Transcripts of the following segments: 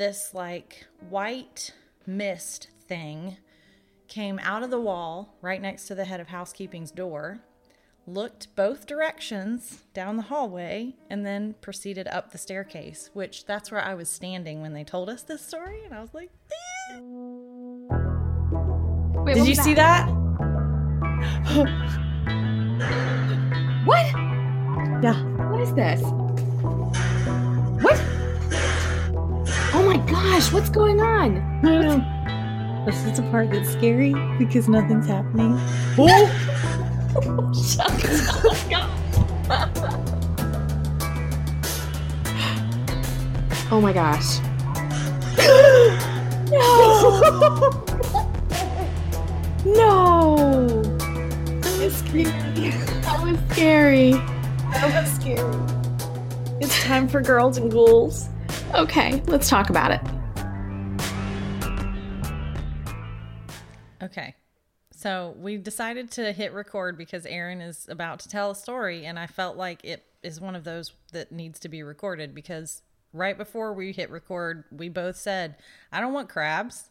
this like white mist thing came out of the wall right next to the head of housekeeping's door, looked both directions down the hallway, and then proceeded up the staircase, which that's where I was standing when they told us this story. And I was like, "Eh." Wait, Did you was see that? What? Yeah. What is this? My gosh, what's going on? I don't know. This is the part that's scary because nothing's happening. Oh! Oh my gosh. No! no! That was scary. That was scary. That was scary. It's time for girls and ghouls. Okay, let's talk about it. Okay. So we decided to hit record because Erin is about to tell a story, and I felt like it is one of those that needs to be recorded because right before we hit record, we both said, I don't want crabs.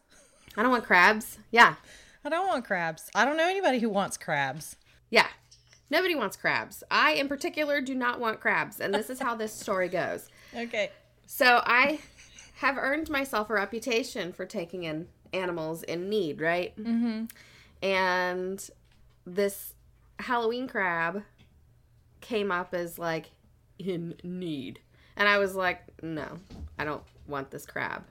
I don't want crabs. Yeah. I don't want crabs. I don't know anybody who wants crabs. Yeah. Nobody wants crabs. I, in particular, do not want crabs. And this is how this story goes. Okay. So I have earned myself a reputation for taking in animals in need, right? Mm-hmm. And this Halloween crab came up as like in need. And I was like, no, I don't want this crab.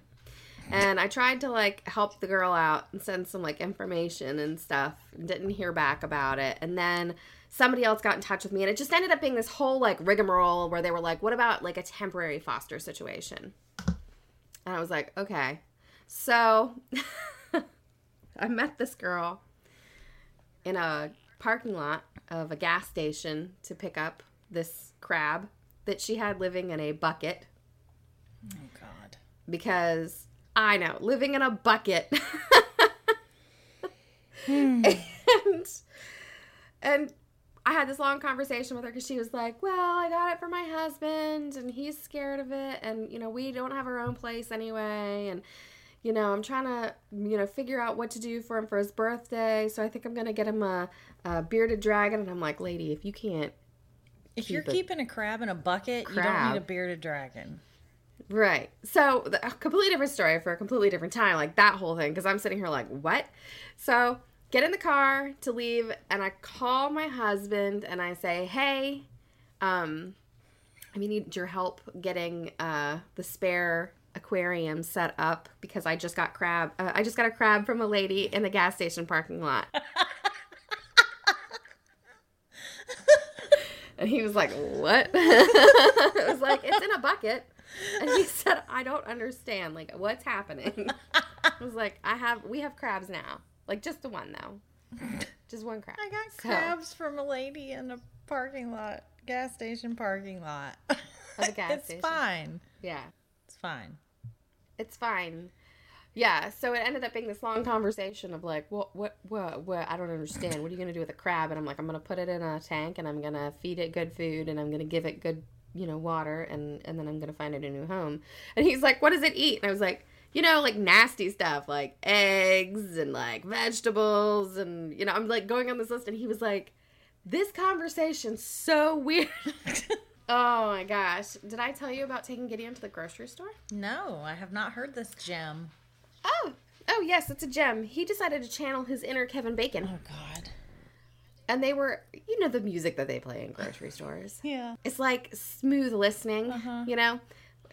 And I tried to like help the girl out and send some like information and stuff. Didn't hear back about it. And then somebody else got in touch with me and it just ended up being this whole like rigmarole where they were like, what about like a temporary foster situation? And I was like, okay. So I met this girl in a parking lot of a gas station to pick up this crab that she had living in a bucket Oh, God. because I know living in a bucket. Hmm. and and I had this long conversation with her because she was like, "Well, I got it for my husband, and he's scared of it, and you know we don't have our own place anyway, and you know I'm trying to you know figure out what to do for him for his birthday, so I think I'm gonna get him a, a bearded dragon." And I'm like, "Lady, if you can't." If you're Keep keeping a crab in a bucket, you don't need a bearded dragon. Right. So, a completely different story for a completely different time, like that whole thing, because I'm sitting here like, what? So, get in the car to leave, and I call my husband and I say, hey, um, I need your help getting uh, the spare aquarium set up because I just got crab. Uh, I just got a crab from a lady in the gas station parking lot. And he was like, What? I was like, It's in a bucket. And he said, I don't understand. Like, what's happening? I was like, I have, we have crabs now. Like, just the one, though. Just one crab. I got So, crabs from a lady in a parking lot, gas station parking lot. Of a gas it's station. fine. Yeah. It's fine. It's fine. Yeah, so it ended up being this long conversation of like, what, what, what, what? I don't understand. What are you gonna do with a crab? And I'm like, I'm gonna put it in a tank, and I'm gonna feed it good food, and I'm gonna give it good, you know, water, and and then I'm gonna find it a new home. And he's like, what does it eat? And I was like, you know, like nasty stuff, like eggs and like vegetables, and you know, I'm like going on this list, and he was like, this conversation's so weird. oh my gosh! Did I tell you about taking Gideon to the grocery store? No, I have not heard this gem. Oh, oh yes, it's a gem. He decided to channel his inner Kevin Bacon, Oh God. and they were, you know, the music that they play in grocery stores. Yeah. It's like smooth listening, Uh-huh. you know.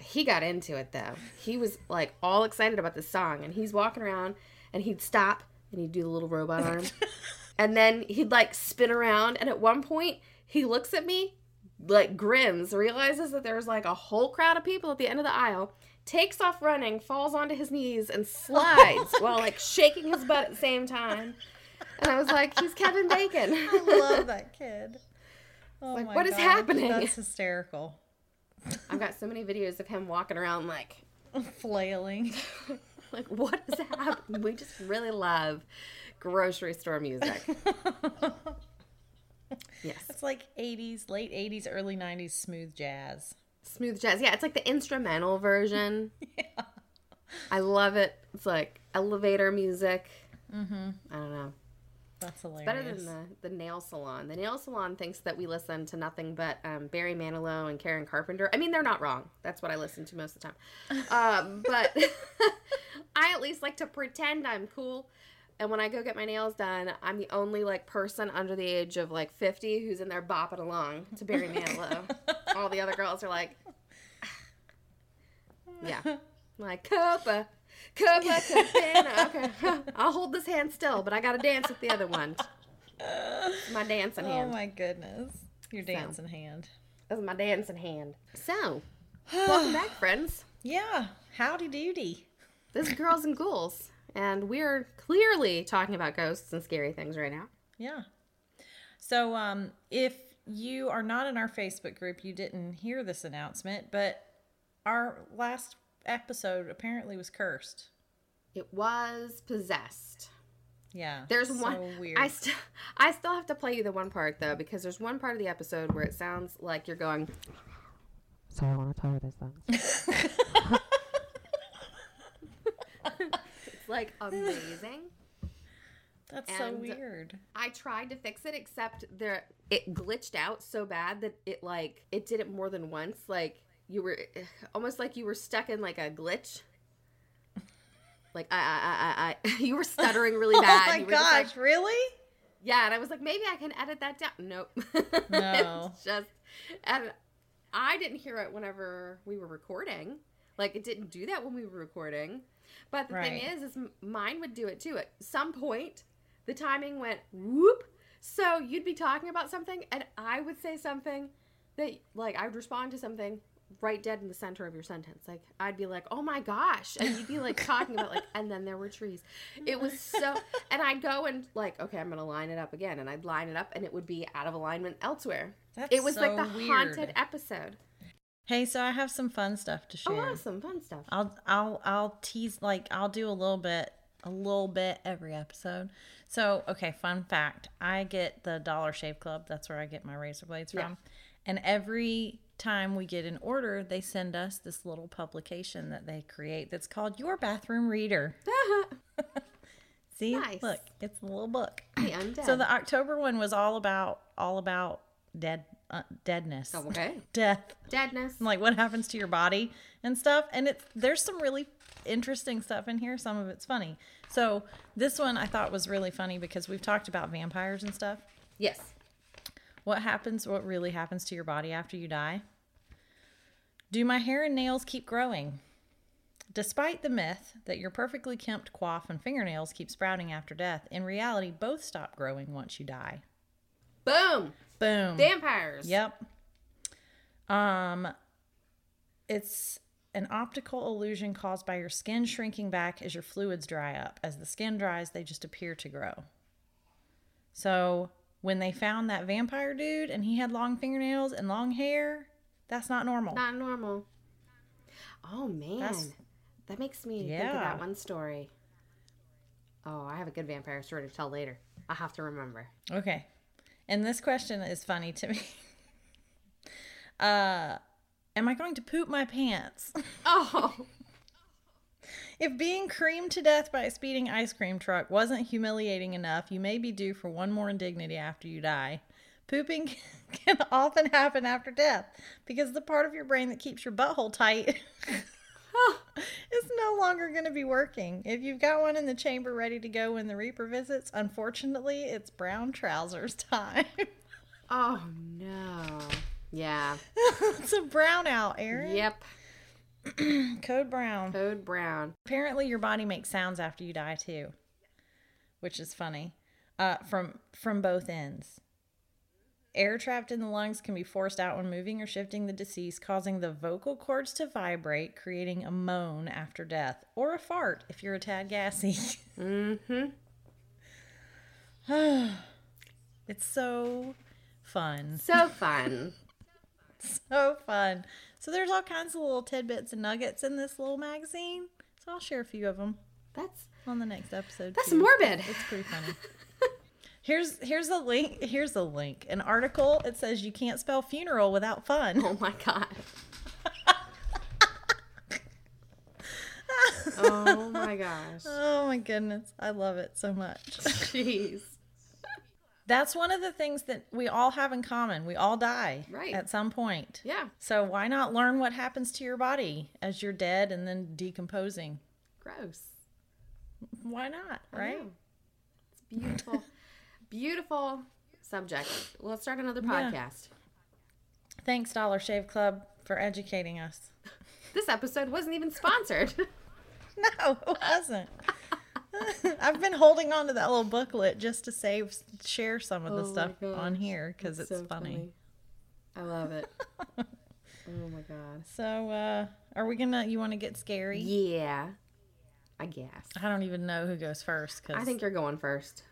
He got into it though. He was like all excited about the song, and he's walking around, and he'd stop and he'd do the little robot arm, and then he'd like spin around, and at one point he looks at me, like grins, realizes that there's like a whole crowd of people at the end of the aisle, takes off running, falls onto his knees, and slides oh while like shaking his butt at the same time. And I was like, he's Kevin Bacon. I love that kid. Oh Like, my what is God, happening? That's hysterical. I've got so many videos of him walking around like Flailing. like what is happening? We just really love grocery store music. Yes. It's like 80s, late 80s, early 90s smooth jazz. Smooth jazz. Yeah, it's like the instrumental version. yeah. I love it. It's like elevator music. Mm-hmm. I don't know. That's hilarious. Better than the, the nail salon. The nail salon thinks that we listen to nothing but um, Barry Manilow and Karen Carpenter. I mean, they're not wrong. That's what I listen to most of the time. Um, but I at least like to pretend I'm cool. And when I go get my nails done, I'm the only like person under the age of like 50 who's in there bopping along to Barry Manilow. All the other girls are like, yeah, like Copa, Copa, Cabana. Okay, I'll hold this hand still, but I got to dance with the other one. My dancing hand. oh my goodness. Your dancing hand. That's my dancing hand. So, welcome back, friends. Yeah. Howdy doody. This is Girls and Ghouls, and we're clearly talking about ghosts and scary things right now. Yeah. So, um, if you are not in our Facebook group, you didn't hear this announcement, but our last episode apparently was cursed. It was possessed. Yeah. There's so one. weird. I still, I still have to play you the one part though, because there's one part of the episode where it sounds like you're going. So I want to tell you this then. It's like amazing. That's so weird. I tried to fix it, except there it glitched out so bad that it like it did it more than once. Like you were almost like you were stuck in like a glitch. Like I I I, I, I you were stuttering really oh bad. oh my just like, gosh, really? yeah, and I was like, maybe I can edit that down. Nope. No. just and I didn't hear it whenever we were recording. Like it didn't do that when we were recording. But the thing is, is mine would do it too. At some point, the timing went whoop. So you'd be talking about something, and I would say something that, like, I would respond to something right dead in the center of your sentence. Like, I'd be like, "Oh my gosh," and you'd be like talking about like, and then there were trees. It was so, and I'd go and like, okay, I'm gonna line it up again, and I'd line it up, and it would be out of alignment elsewhere. That's it was so like the weird. haunted episode. Hey, so I have some fun stuff to oh, share. Oh, awesome, fun stuff. I'll I'll I'll tease like I'll do a little bit a little bit every episode. So, okay, fun fact. I get the Dollar Shave Club. That's where I get my razor blades Yeah. from. And every time we get an order, they send us this little publication that they create that's called Your Bathroom Reader. See? Nice. Look, it's a little book. the undead. So the October one was all about all about dead uh, deadness. okay, Death deadness. and, like what happens to your body and stuff and it's there's some really interesting stuff in here some of it's funny so this one i thought was really funny because we've talked about vampires and stuff Yes. What happens what really happens to your body after you die do my hair and nails keep growing despite the myth that your perfectly kempt coif and fingernails keep sprouting after death in reality both stop growing once you die Boom. boom Vampires. Yep. Um it's an optical illusion caused by your skin shrinking back as your fluids dry up. As the skin dries, they just appear to grow. So, when they found that vampire dude and he had long fingernails and long hair, that's not normal. Not normal. Oh man, That's- that makes me think of that one story. Oh, I have a good vampire story to tell later. I have to remember. Okay. And this question is funny to me. Uh am I going to poop my pants? Oh, If being creamed to death by a speeding ice cream truck wasn't humiliating enough, you may be due for one more indignity after you die. Pooping can often happen after death because the part of your brain that keeps your butthole tight is no longer going to be working. If you've got one in the chamber ready to go when the Reaper visits, unfortunately, it's brown trousers time. oh no. Yeah. it's a brownout, Erin. Yep. Code brown. Code Brown. Apparently, your body makes sounds after you die too, which is funny. Uh, from from both ends. Air trapped in the lungs can be forced out when moving or shifting the deceased, causing the vocal cords to vibrate, creating a moan after death, or a fart if you're a tad gassy. Mm-hmm. it's so fun. So fun. So fun. So there's all kinds of little tidbits and nuggets in this little magazine. So I'll share a few of them That's on the next episode. that's too. morbid. It's pretty funny. Here's here's a link. Here's a link. An article. It says you can't spell funeral without fun. Oh my god. Oh my gosh. Oh my goodness. I love it so much. Jeez. That's one of the things that we all have in common. We all die Right. at some point. Yeah. So why not learn what happens to your body as you're dead and then decomposing? Gross. Why not, right? It's beautiful. beautiful subject. Let's start another Yeah. podcast. Thanks Dollar Shave Club for educating us. This episode wasn't even sponsored. No, it wasn't. I've been holding on to that little booklet just to save share some of the Oh stuff on here because it's So funny. I love it. oh my god. So, uh, are we gonna? You want to get scary? Yeah. I guess. I don't even know who goes first. Cause, I think you're going first.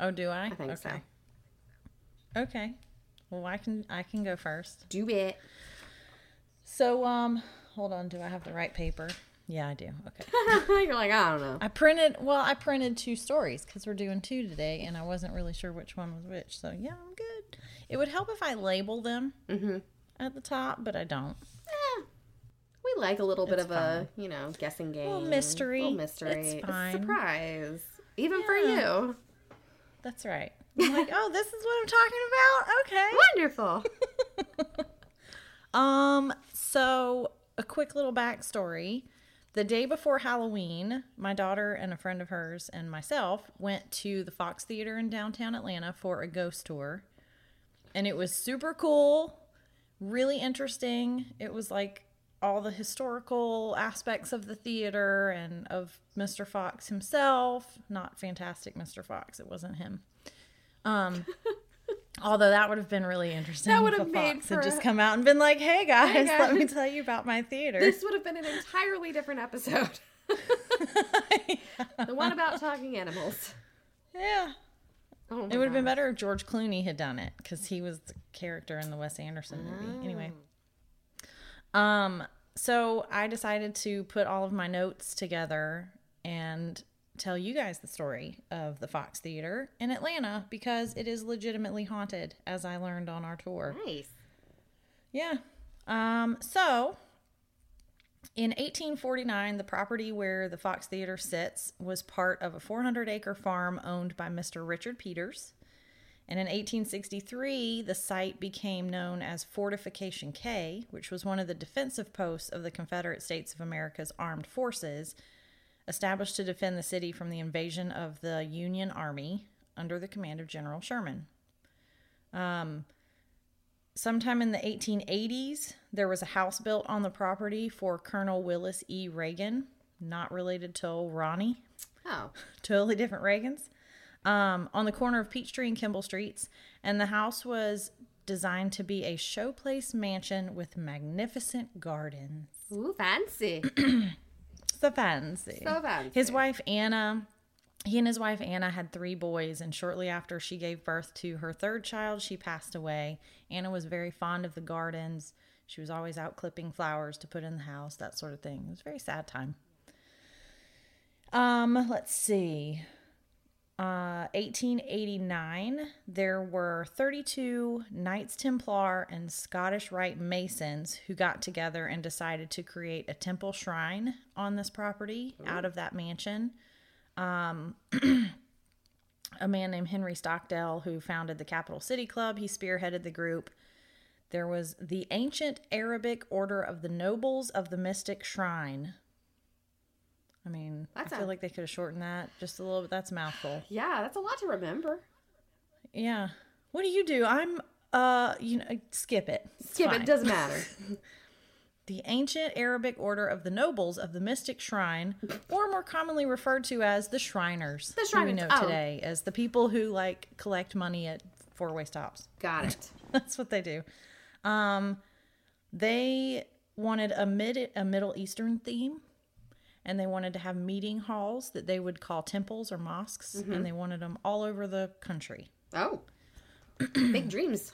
Oh, do I? I think so. okay. Okay. Well, I can. I can go first. Do it. So, um, hold on. Do I have the right paper? Yeah, I do. Okay. you're like, I don't know. I printed. Well, I printed two stories because we're doing two today, and I wasn't really sure which one was which. So, yeah, I'm good. It would help if I label them Mm-hmm. at the top, but I don't. Eh, we like a little bit It's of a, you know, guessing game. Little mystery. little mystery. It's A fine. surprise. Even for you. That's right. I'm like, oh, this is what I'm talking about. Okay. Wonderful. Um, so a quick little backstory. The day before Halloween, my daughter and a friend of hers and myself went to the Fox Theater in downtown Atlanta for a ghost tour. And it was super cool, really interesting. It was like all the historical aspects of the theater and of Mr. Fox himself. Not fantastic Mr. Fox, it wasn't him. Um Although that would have been really interesting. That would have made Fox for had just come out and been like, "Hey guys, Hey, let me tell you about my theater." this would have been an entirely different episode. the one about talking animals. yeah, Oh it would have been better if George Clooney had done it because he was the character in the Wes Anderson movie. Anyway, um, so I decided to put all of my notes together and tell you guys the story of the Fox Theater in Atlanta because it is legitimately haunted, as I learned on our tour. Nice. Yeah. Um, so in 1849, the property where the Fox Theater sits was part of a 400 acre farm owned by Mr. Richard Peters. And in 1863, the site became known as Fortification K, which was one of the defensive posts of the Confederate States of America's armed forces, established to defend the city from the invasion of the Union Army under the command of General Sherman sometime in the 1880s, there was a house built on the property for Colonel Willis E. Reagan, not related to old Ronnie, Oh. totally different Reagans, um, on the corner of Peachtree and Kimball Streets. And the house was designed to be a showplace mansion with magnificent gardens. Ooh, fancy. So fancy. So fancy. His wife Anna, he and his wife Anna had three boys, and shortly after she gave birth to her third child, she passed away. Anna was very fond of the gardens. She was always out clipping flowers to put in the house, that sort of thing. It was a very sad time. Um, let's see. Uh, 1889, there were 32 Knights Templar and Scottish Rite Masons who got together and decided to create a temple shrine on this property out of that mansion. Um, a man named Henry Stockdale, who founded the Capital City Club, he spearheaded the group. There was the Ancient Arabic Order of the Nobles of the Mystic Shrine. I mean, That's I feel a- like they could have shortened that just a little bit. That's a mouthful. yeah, that's a lot to remember. Yeah. What do you do? I'm uh you know skip it. It's Skip fine. it, doesn't matter. The ancient Arabic order of the nobles of the mystic shrine, or more commonly referred to as the Shriners. The who we know oh. today as the people who like collect money at four way stops. Got it. That's what they do. Um, they wanted a mid a Middle Eastern theme, and they wanted to have meeting halls that they would call temples or mosques, Mm-hmm. and they wanted them all over the country. Oh. Big dreams.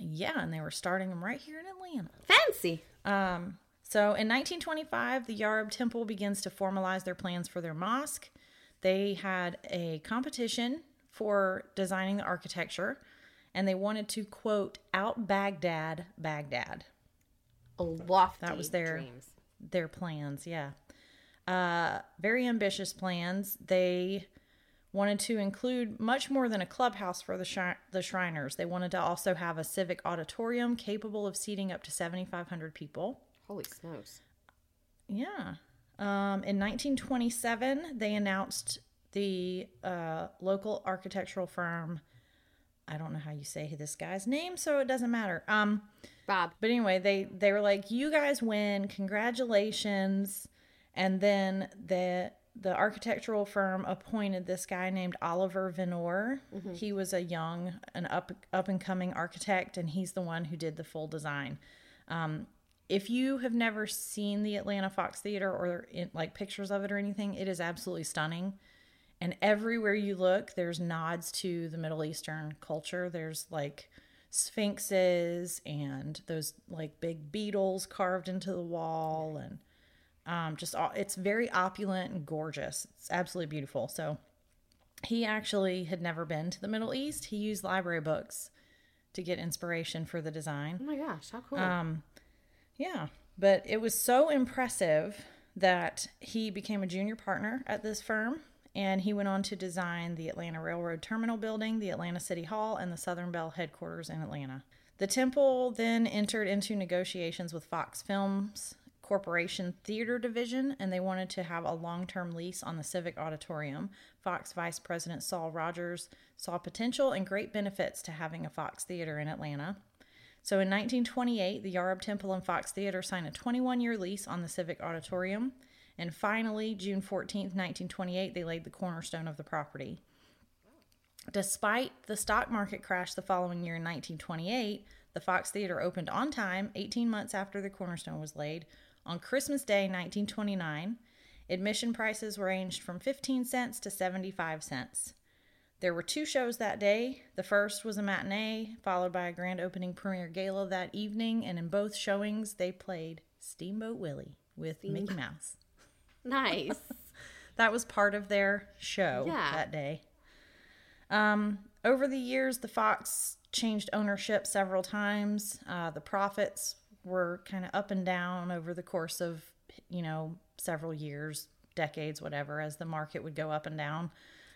Yeah, and they were starting them right here in Atlanta. Fancy. Um, so in 1925, the Yaarab Temple begins to formalize their plans for their mosque. They had a competition for designing the architecture, and they wanted to quote out Baghdad, Baghdad. A Lofty That was their- dreams. Their plans, yeah. Uh, very ambitious plans. They wanted to include much more than a clubhouse for the, Shri- the Shriners. They wanted to also have a civic auditorium capable of seating up to 7,500 people. Holy smokes. Yeah. Um, in 1927, they announced the uh, local architectural firm. I don't know how you say this guy's name, so it doesn't matter. Um, Bob. but anyway, they they were like, "You guys win, congratulations!" And then the the architectural firm appointed this guy named Olivier Vinour. He was a young, an up up and coming architect, and he's the one who did the full design. Um, if you have never seen the Atlanta Fox Theater or in, like pictures of it or anything, it is absolutely stunning. And everywhere you look, there's nods to the Middle Eastern culture. There's like sphinxes and those like big beetles carved into the wall, and um, just all, it's very opulent and gorgeous. It's absolutely beautiful. So he actually had never been to the Middle East. He used library books to get inspiration for the design. Oh my gosh, how cool. Um, yeah, but it was so impressive that he became a junior partner at this firm and he went on to design the Atlanta Railroad Terminal Building, the Atlanta City Hall, and the Southern Bell headquarters in Atlanta. The temple then entered into negotiations with Fox Films Corporation Theater Division, and they wanted to have a long term lease on the Civic Auditorium. Fox Vice President Saul Rogers saw potential and great benefits to having a Fox Theater in Atlanta. So in 1928, the Yaarab Temple and Fox Theater signed a 21 year lease on the Civic Auditorium. And finally, June 14th, 1928, they laid the cornerstone of the property. Despite the stock market crash the following year in 1928, the Fox Theater opened on time 18 months after the cornerstone was laid on Christmas Day 1929. Admission prices ranged from 15 cents to 75 cents. There were two shows that day. The first was a matinee, followed by a grand opening premiere gala that evening, and in both showings, they played Steamboat Willie with Mickey Mouse. nice. That was part of their show Yeah. that day. Um, over the years, the Fox changed ownership several times. Uh, the profits were kind of up and down over the course of, you know, several years, decades, whatever, as the market would go up and down.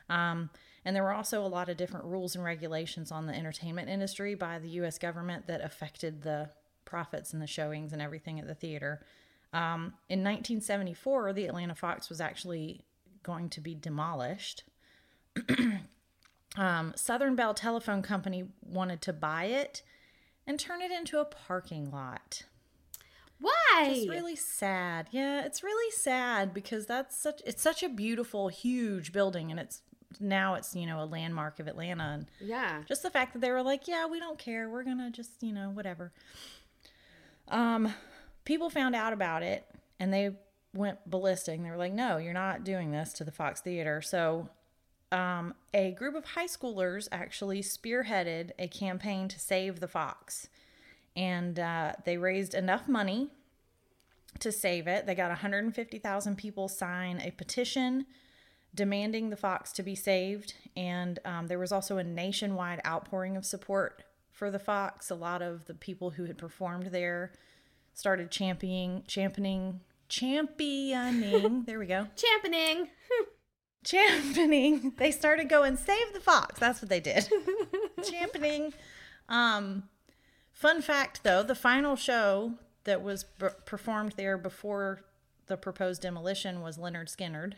Um, and there were also a lot of different rules and regulations on the entertainment industry by the U.S. government that affected the profits and the showings and everything at the theater. Um, in 1974, the Atlanta Fox was actually going to be demolished. um, Southern Bell Telephone Company wanted to buy it and turn it into a parking lot. Why? It's really sad. Yeah, it's really sad because that's such it's such a beautiful, huge building, and it's now it's you know a landmark of Atlanta, and yeah. just the fact that they were like, yeah, we don't care, we're gonna just you know whatever. Um, people found out about it and they went ballistic. They were like, no, you're not doing this to the Fox Theater. So, um, a group of high schoolers actually spearheaded a campaign to save the Fox and uh, they raised enough money to save it. They got 150,000 people sign a petition demanding the Fox to be saved, and um, there was also a nationwide outpouring of support for the Fox. A lot of the people who had performed there started championing, championing, championing. there we go, Championing. championing. They started going save the Fox. That's what they did. championing. Um, Fun fact though, the final show that was b- performed there before the proposed demolition was Lynyrd Skynyrd.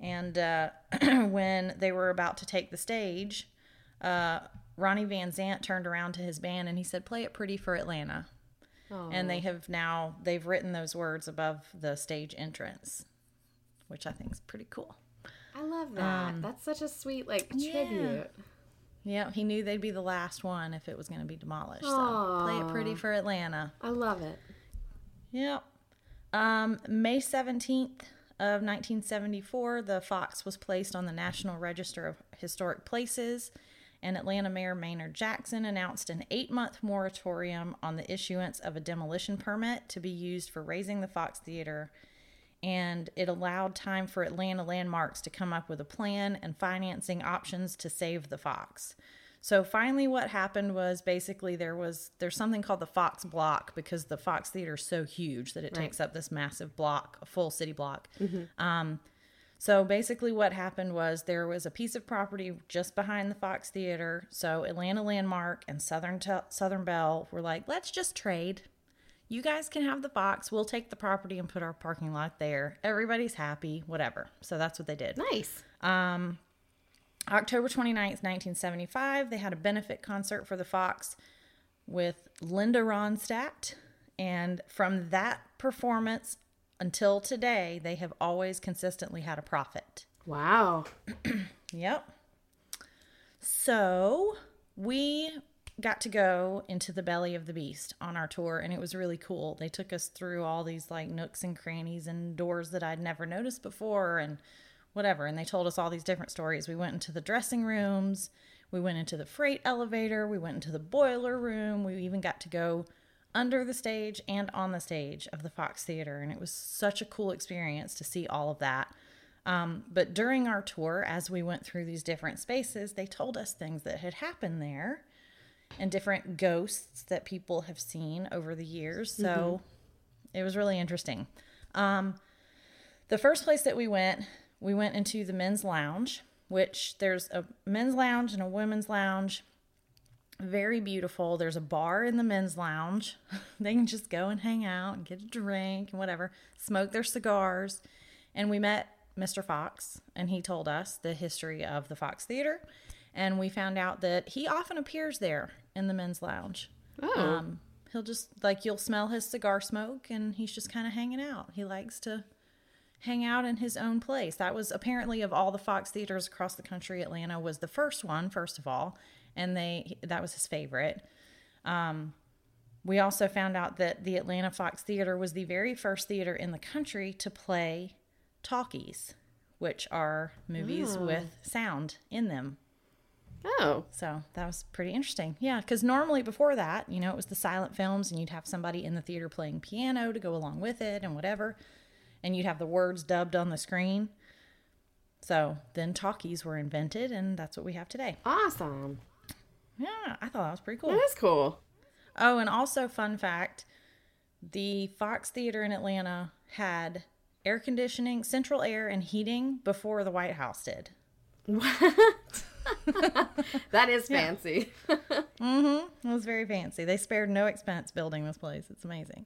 And uh, when they were about to take the stage, uh, Ronnie Van Zant turned around to his band and he said, Play it pretty for Atlanta. And they have now, they've written those words above the stage entrance, which I think is pretty cool. I love that. That's such a sweet like Um, yeah. tribute. Yeah, he knew they'd be the last one if it was going to be demolished. So play it pretty for Atlanta. I love it. Yep. Um, May 17th of 1974, the Fox was placed on the National Register of Historic Places, and Atlanta Mayor Maynard Jackson announced an eight month moratorium on the issuance of a demolition permit to be used for razing the Fox Theater. And it allowed time for Atlanta Landmarks to come up with a plan and financing options to save the Fox. So finally, what happened was basically there was there's something called the Fox Block because the Fox Theater is so huge that it Right. takes up this massive block, a full city block. Um, so basically, what happened was there was a piece of property just behind the Fox Theater. So Atlanta Landmark and Southern Tel- Southern Bell were like, let's just trade. You guys can have the Fox. We'll take the property and put our parking lot there. Everybody's happy, whatever. So that's what they did. Nice. Um, October 29th, 1975, they had a benefit concert for the Fox with Linda Ronstadt. And from that performance until today, they have always consistently had a profit. Wow. Yep. So we got to go into the belly of the beast on our tour, and it was really cool. They took us through all these like nooks and crannies and doors that I'd never noticed before, and whatever. And they told us all these different stories. We went into the dressing rooms, we went into the freight elevator, we went into the boiler room, we even got to go under the stage and on the stage of the Fox Theater, and it was such a cool experience to see all of that. Um, but during our tour, as we went through these different spaces, they told us things that had happened there and different ghosts that people have seen over the years. So it was really interesting. Um, the first place that we went, we went into the men's lounge, which there's a men's lounge and a women's lounge. Very beautiful. There's a bar in the men's lounge. they can just go and hang out and get a drink and whatever, smoke their cigars. And we met Mr. Fox, and he told us the history of the Fox Theater. And we found out that he often appears there in the men's lounge. Oh. Um, he'll just like you'll smell his cigar smoke, and he's just kind of hanging out. He likes to hang out in his own place. That was apparently of all the Fox theaters across the country, Atlanta was the first one, first of all, and they that was his favorite. Um, we also found out that the Atlanta Fox Theater was the very first theater in the country to play talkies, which are movies with sound in them. Oh. So that was pretty interesting. Yeah, because normally before that, you know, it was the silent films and you'd have somebody in the theater playing piano to go along with it and whatever. And you'd have the words dubbed on the screen. So then talkies were invented and that's what we have today. Awesome. Yeah, I thought that was pretty cool. That is cool. Oh, and also, fun fact the Fox Theater in Atlanta had air conditioning, central air, and heating before the White House did. What? that is fancy. It was very fancy. They spared no expense building this place. It's amazing.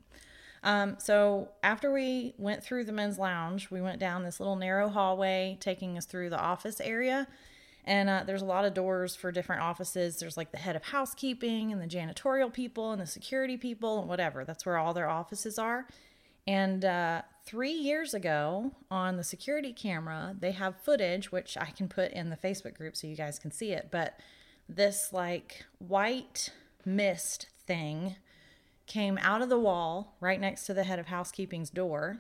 Um, so after we went through the men's lounge, we went down this little narrow hallway, taking us through the office area. And uh, there's a lot of doors for different offices. There's like the head of housekeeping and the janitorial people and the security people and whatever. That's where all their offices are. And uh, three years ago on the security camera, they have footage, which I can put in the Facebook group so you guys can see it. But this like white mist thing came out of the wall right next to the head of housekeeping's door,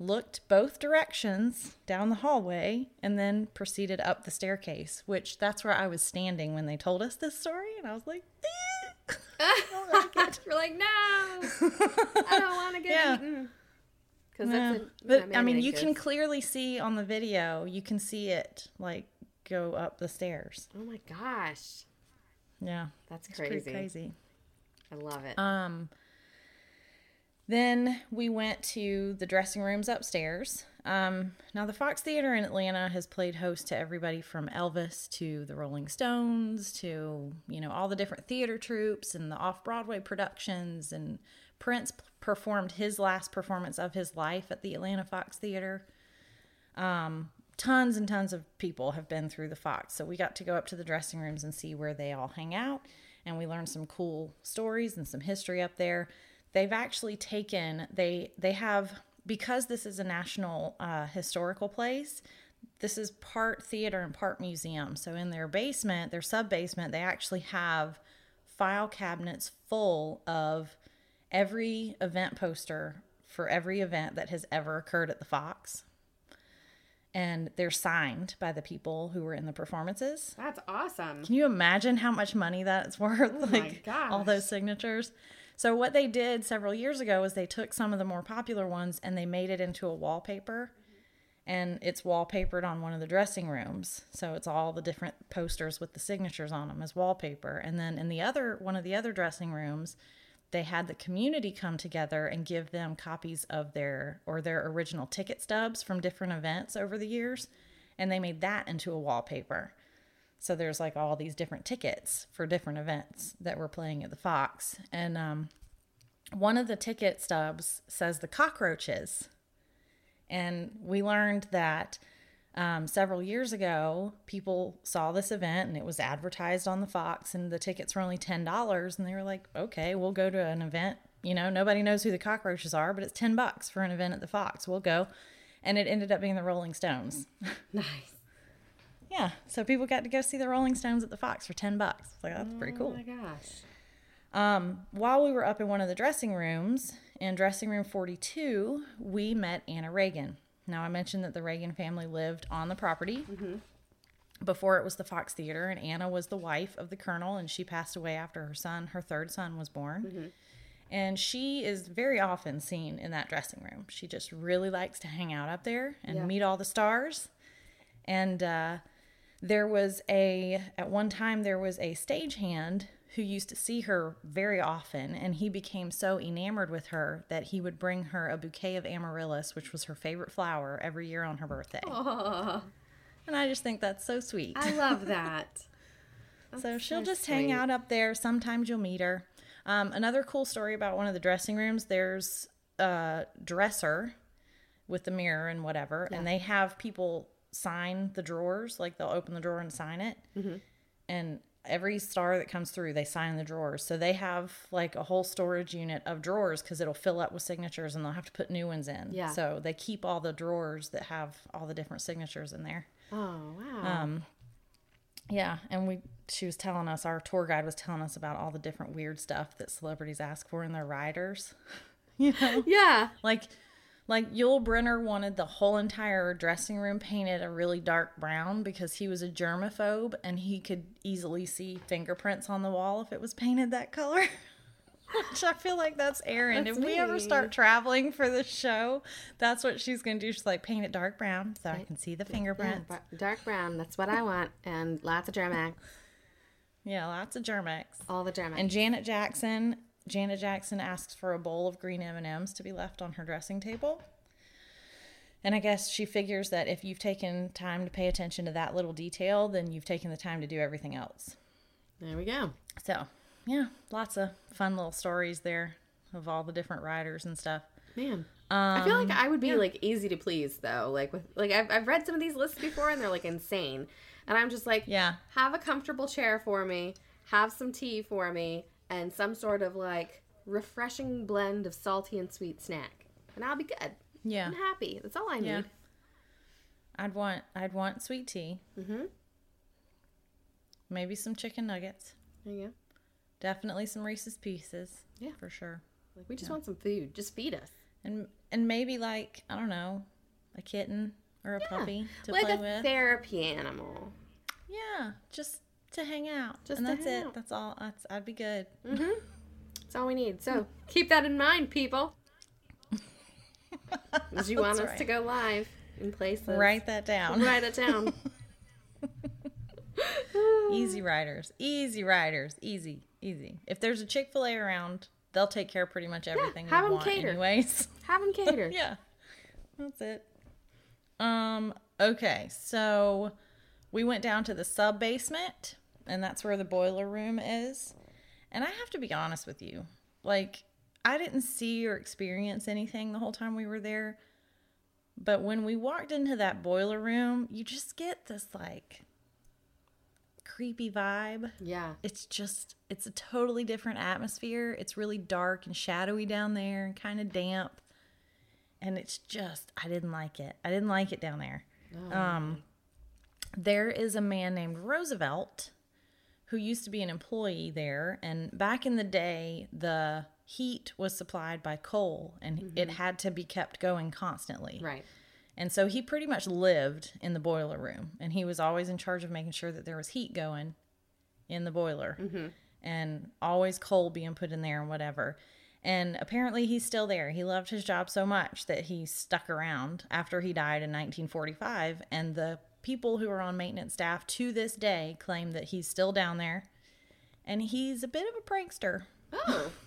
looked both directions down the hallway, and then proceeded up the staircase, which that's where I was standing when they told us this story. And I was like, "Eh." You're like, no, I don't want to get Yeah. eaten. Because Yeah. that's a, but I mean, you can clearly see on the video, you can see it like go up the stairs. Oh my gosh, Yeah, that's crazy. crazy. I love it. Um, then we went to the dressing rooms upstairs. Um, now, the Fox Theater in Atlanta has played host to everybody from Elvis to the Rolling Stones to, you know, all the different theater troupes and the off Broadway productions. And Prince performed his last performance of his life at the Atlanta Fox Theater. Um, tons and tons of people have been through the Fox. So we got to go up to the dressing rooms and see where they all hang out. And we learned some cool stories and some history up there. They've actually taken, they, they have, because this is a national uh, historical place, this is part theater and part museum. So in their basement, their sub basement, they actually have file cabinets full of every event poster for every event that has ever occurred at the Fox. And they're signed by the people who were in the performances. that's awesome. Can you imagine how much money that's worth? Oh like all those signatures. So what they did several years ago is they took some of the more popular ones and they made it into a wallpaper and it's wallpapered on one of the dressing rooms. So it's all the different posters with the signatures on them as wallpaper. And then in the other one of the other dressing rooms, they had the community come together and give them copies of their or their original ticket stubs from different events over the years and they made that into a wallpaper. So there's like all these different tickets for different events that were playing at the Fox. And um, one of the ticket stubs says the cockroaches. And we learned that um, several years ago, people saw this event and it was advertised on the Fox, and the tickets were only $10. And they were like, okay, we'll go to an event. You know, nobody knows who the cockroaches are, but it's 10 bucks for an event at the Fox. We'll go. And it ended up being the Rolling Stones. Nice. yeah. So people got to go see the Rolling Stones at the Fox for 10 bucks. Like, that's pretty cool. Oh my gosh. Um, while we were up in one of the dressing rooms, in dressing room 42, we met Anna Reagan. Now, I mentioned that the Reagan family lived on the property before it was the Fox Theater, and Anna was the wife of the colonel, and she passed away after her son, her third son, was born. And she is very often seen in that dressing room. She just really likes to hang out up there and Yeah. meet all the stars. And uh, there was a, at one time, there was a stagehand who used to see her very often, and he became so enamored with her that he would bring her a bouquet of amaryllis, which was her favorite flower, every year on her birthday. Oh, And I just think that's so sweet. I love that. So she'll so just hang out up there. Sometimes you'll meet her. Um, another cool story about one of the dressing rooms there's a dresser with the mirror and whatever, and they have people sign the drawers. Like they'll open the drawer and sign it. Mm-hmm. And every star that comes through, they sign the drawers. So they have like a whole storage unit of drawers because it'll fill up with signatures and they'll have to put new ones in. Yeah. So they keep all the drawers that have all the different signatures in there. Oh wow. Um, yeah, and we she was telling us our tour guide was telling us about all the different weird stuff that celebrities ask for in their riders. you know, yeah. like like Yul Brynner wanted the whole entire dressing room painted a really dark brown because he was a germaphobe and he could easily see fingerprints on the wall if it was painted that color. Which I feel like that's Erin. If we ever start traveling for the show, that's what she's gonna do. She's like paint it dark brown so I can see the fingerprints. bar- dark brown. That's what I want, and lots of Germac. Yeah, lots of Germ-X. All the Germac. And Janet Jackson, Janet Jackson asks for a bowl of green M&Ms to be left on her dressing table. And I guess she figures that if you've taken time to pay attention to that little detail, then you've taken the time to do everything else. there we go. So, yeah, lots of fun little stories there of all the different riders and stuff. Man. I feel like I would be Um, yeah. like easy to please though. Like with like I've I've read some of these lists before and they're like insane. And I'm just like, Yeah. have a comfortable chair for me, have some tea for me, and some sort of like refreshing blend of salty and sweet snack. And I'll be good. Yeah. I'm happy. That's all I need. Yeah. I'd want I'd want sweet tea. Mm-hmm. Maybe some chicken nuggets. There you go. Definitely some Reese's pieces. Yeah. For sure. Like we just want some food. Just feed us. and and maybe like I don't know, a kitten or a puppy to like play a with. therapy animal. yeah, just to hang out. Just and that's it. out. That's all. That's I'd be good. Mm-hmm. That's all we need. So keep that in mind, people. As you want us to go live in places. Write that down. Write it down. Easy riders. Easy riders. Easy. Easy. If there's a Chick Fil A around, they'll take care of pretty much everything Yeah, have them want, cater. anyways. Have them cater. yeah, that's it. Um. Okay. So we went down to the sub basement, and that's where the boiler room is. And I have to be honest with you, like I didn't see or experience anything the whole time we were there. But when we walked into that boiler room, you just get this like creepy vibe. Yeah. It's just it's a totally different atmosphere. It's really dark and shadowy down there and kind of damp. And it's just I didn't like it. I didn't like it down there. Um there is a man named Roosevelt who used to be an employee there and back in the day the heat was supplied by coal and it mm-hmm. had to be kept going constantly. Right. And so he pretty much lived in the boiler room and he was always in charge of making sure that there was heat going in the boiler mm-hmm. and always coal being put in there and whatever. And apparently he's still there. He loved his job so much that he stuck around after he died in 1945. And the people who are on maintenance staff to this day claim that he's still down there. And he's a bit of a prankster. Oh.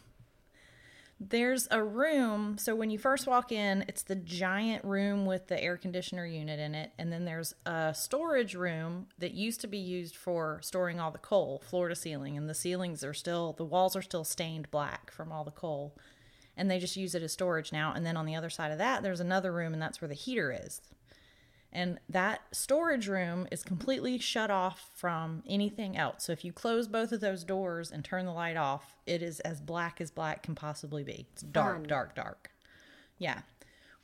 There's a room. So when you first walk in, it's the giant room with the air conditioner unit in it. And then there's a storage room that used to be used for storing all the coal, floor to ceiling. And the ceilings are still, the walls are still stained black from all the coal. And they just use it as storage now. And then on the other side of that, there's another room, and that's where the heater is. And that storage room is completely shut off from anything else. So if you close both of those doors and turn the light off, it is as black as black can possibly be. It's dark, Fun. dark, dark. Yeah.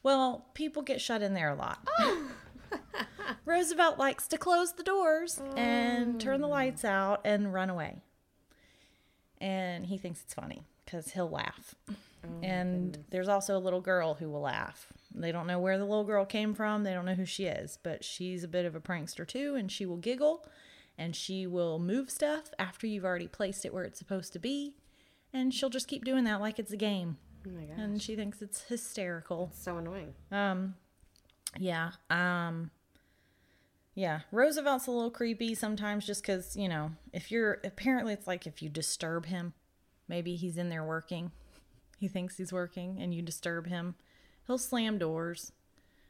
Well, people get shut in there a lot. Roosevelt likes to close the doors and turn the lights out and run away. And he thinks it's funny because he'll laugh. and there's also a little girl who will laugh. They don't know where the little girl came from, they don't know who she is, but she's a bit of a prankster too, and she will giggle and she will move stuff after you've already placed it where it's supposed to be. And she'll just keep doing that like it's a game. Oh my gosh. And she thinks it's hysterical. so annoying. Um, yeah. Um, yeah. Roosevelt's a little creepy sometimes just because, you know, if you're apparently it's like if you disturb him, maybe he's in there working. He thinks he's working and you disturb him. He'll slam doors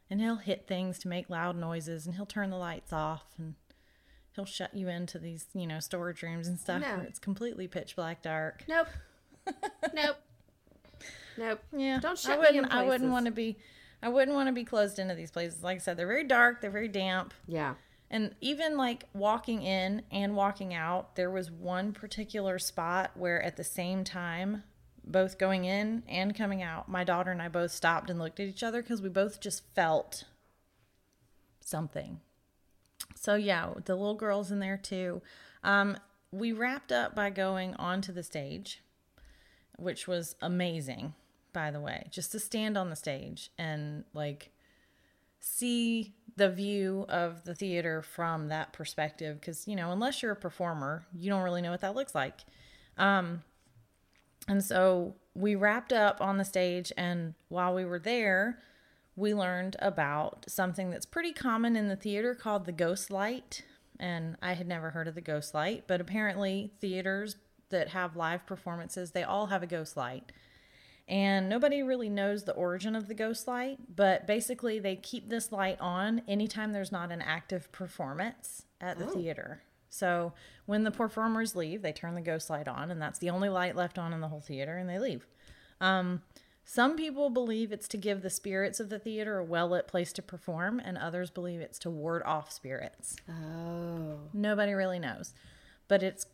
and he'll hit things to make loud noises and he'll turn the lights off and he'll shut you into these, you know, storage rooms and stuff No. where it's completely pitch black dark. Nope. nope. Nope. Yeah. Don't I shut in wouldn't I wouldn't want to be I wouldn't want to be closed into these places. Like I said, they're very dark, they're very damp. Yeah. And even like walking in and walking out, there was one particular spot where at the same time, both going in and coming out, my daughter and I both stopped and looked at each other because we both just felt something. So yeah, the little girl's in there too. Um, we wrapped up by going onto the stage, which was amazing, by the way, just to stand on the stage and like see the view of the theater from that perspective because you know unless you're a performer you don't really know what that looks like um and so we wrapped up on the stage and while we were there we learned about something that's pretty common in the theater called the ghost light. And i had never heard of the ghost light but apparently theaters that have live performances they all have a ghost light. And nobody really knows the origin of the ghost light, but basically they keep this light on anytime there's not an active performance at the oh. theater. So when the performers leave, they turn the ghost light on, and that's the only light left on in the whole theater, and they leave. Um, some people believe it's to give the spirits of the theater a well lit place to perform, and others believe it's to ward off spirits. Oh. Nobody really knows, but it's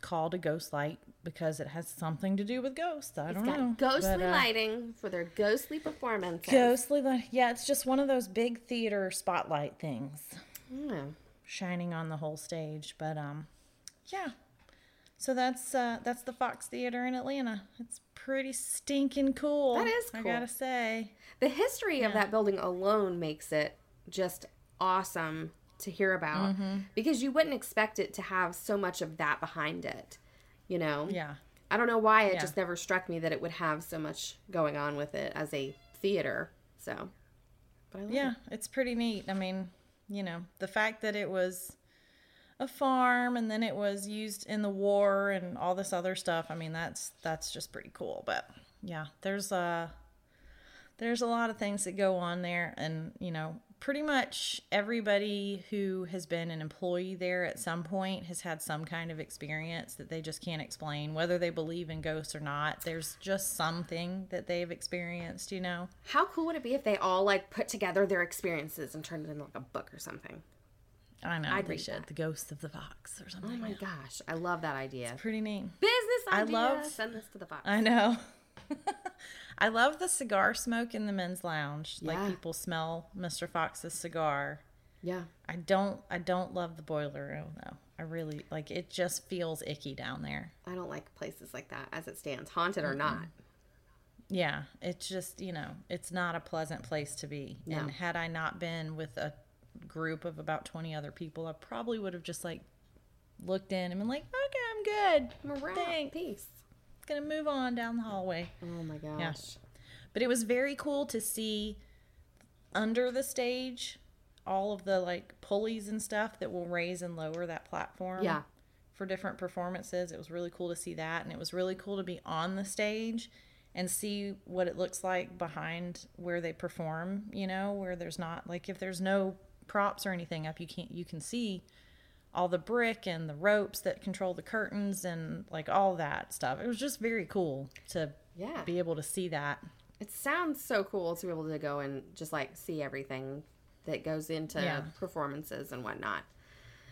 called a ghost light because it has something to do with ghosts. I It's don't got know. ghostly But, uh, lighting for their ghostly performances. Ghostly light. Yeah, it's just one of those big theater spotlight things Yeah. Shining on the whole stage. But um, yeah. So that's uh that's the Fox Theater in Atlanta. It's pretty stinking cool. That is cool. I gotta say. The history of that building alone makes it just awesome to hear about Mm-hmm. because you wouldn't expect it to have so much of that behind it. You know? Yeah. I don't know why it Yeah. just never struck me that it would have so much going on with it as a theater. So, but I love Yeah, it. it's pretty neat. I mean, you know, the fact that it was a farm and then it was used in the war and all this other stuff. I mean, that's that's just pretty cool. But yeah, there's a there's a lot of things that go on there and, you know, pretty much everybody who has been an employee there at some point has had some kind of experience that they just can't explain whether they believe in ghosts or not. There's just something that they've experienced, you know. How cool would it be if they all like put together their experiences and turned it into like a book or something? I know I'd should. that. The Ghost of the Fox or something. Oh my gosh, I love that idea. Pretty neat. Business idea. I love- Send this to the Fox. I know. I love the cigar smoke in the men's lounge. Yeah. Like people smell Mr. Fox's cigar. yeah. I don't I don't love the boiler room though. I really like it just feels icky down there. I don't like places like that as it stands, haunted or not. Yeah, it's just, you know, it's not a pleasant place to be. No. And had I not been with a group of about 20 other people, I probably would have just like looked in and been like, "Okay, I'm good." Morale, Thanks. peace. Gonna move on down the hallway. Oh my gosh. Yeah. But it was very cool to see under the stage all of the like pulleys and stuff that will raise and lower that platform. Yeah. For different performances. It was really cool to see that. And it was really cool to be on the stage and see what it looks like behind where they perform, you know, where there's not like if there's no props or anything up, you can't you can see all the brick and the ropes that control the curtains and like all that stuff. It was just very cool to Yeah. be able to see that. It sounds so cool to be able to go and just like see everything that goes into Yeah. performances and whatnot.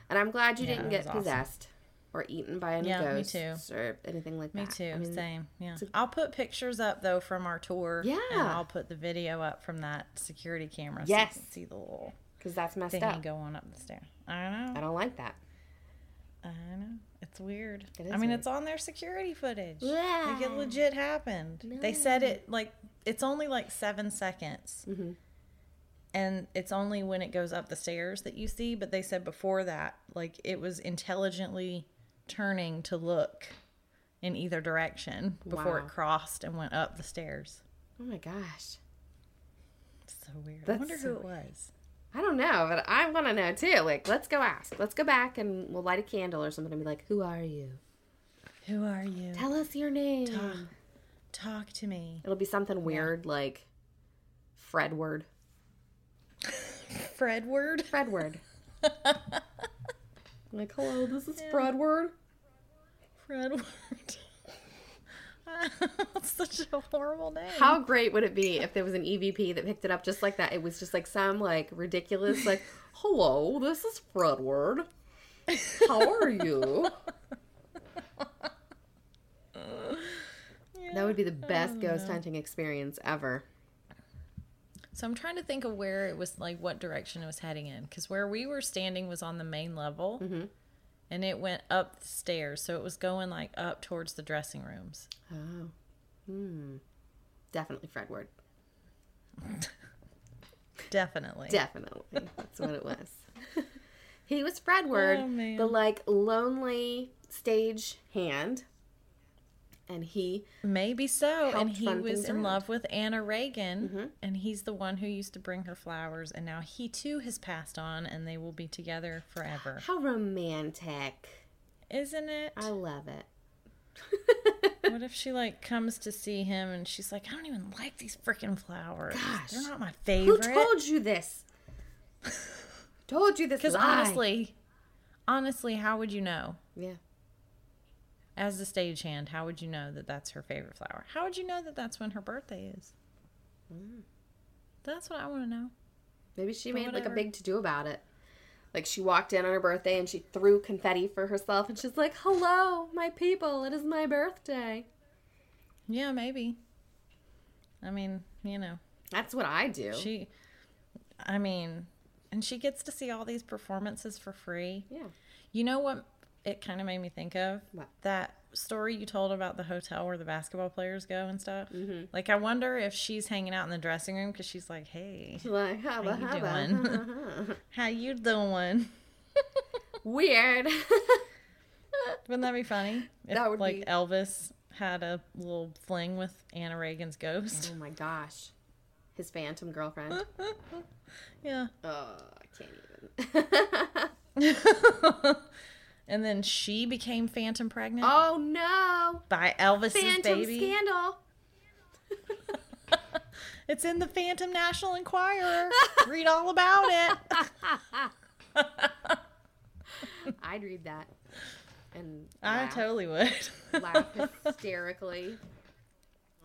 And I'm glad you Yeah, didn't get awesome. possessed or eaten by any Yeah, me ghosts too. or anything like that. Me too. I mean, Same. Yeah. I'll put pictures up though from our tour. Yeah. And I'll put the video up from that security camera Yes. so you can see the little because that's messed thingy up. going up the stair. I know. I don't like that. I know. It's weird. It is I mean, weird. it's on their security footage. Yeah. Like it legit happened. They said it like it's only like seven seconds. Mm-hmm. And it's only when it goes up the stairs that you see. But they said before that, like it was intelligently turning to look in either direction before Wow. it crossed and went up the stairs. Oh my gosh. It's so weird. I wonder so who it was. I don't know, but I want to know too. Like, let's go ask. Let's go back and we'll light a candle or something and be like, "Who are you? Who are you? Tell us your name." Talk, talk to me. It'll be something weird like Fredward. Fredward? Fredward. like, hello, this is Fredward. Fredward. Such a horrible name. How great would it be if there was an EVP that picked it up just like that? It was just like some like ridiculous, like, hello, this is Fredward. How are you? That would be the best ghost hunting experience ever. So I'm trying to think of where it was like what direction it was heading in because where we were standing was on the main level, Mhm. And it went up the stairs, so it was going like up towards the dressing rooms. Oh. Hmm. Definitely Fredward. Definitely. Definitely. That's what it was. he was Fredward, Oh, the like lonely stage hand. And he Maybe so. And he was in around. love with Anna Reagan, Mhm. and he's the one who used to bring her flowers, and now he too has passed on, and they will be together forever. how romantic. Isn't it? I love it. what if she like comes to see him and she's like, I don't even like these freaking flowers. Gosh. They're not my favorite Who told you this? told you this Because honestly, honestly, how would you know? Yeah. As the stagehand, how would you know that that's her favorite flower? How would you know that that's when her birthday is? Mm. That's what I want to know. Maybe she made like a big to do about it. Like she walked in on her birthday and she threw confetti for herself and she's like, "Hello, my people. It is my birthday." Yeah, maybe. I mean, you know, That's what I do. she, I mean, and she gets to see all these performances for free. yeah. You know what it kind of made me think of? What? That story you told about the hotel where the basketball players go and stuff. Mhm. Like, I wonder if she's hanging out in the dressing room because she's like, "Hey, Like, hubba, you hubba. how you doing?" Weird. Wouldn't that be funny? If, That would like be- Elvis had a little fling with Anna Reagan's ghost. oh my gosh. His phantom girlfriend. yeah. Oh, I can't even. And then she became phantom pregnant oh no. by Elvis's Phantom baby. scandal. It's in the Phantom National Enquirer. Read all about it. I'd read that. And I totally would. laugh hysterically.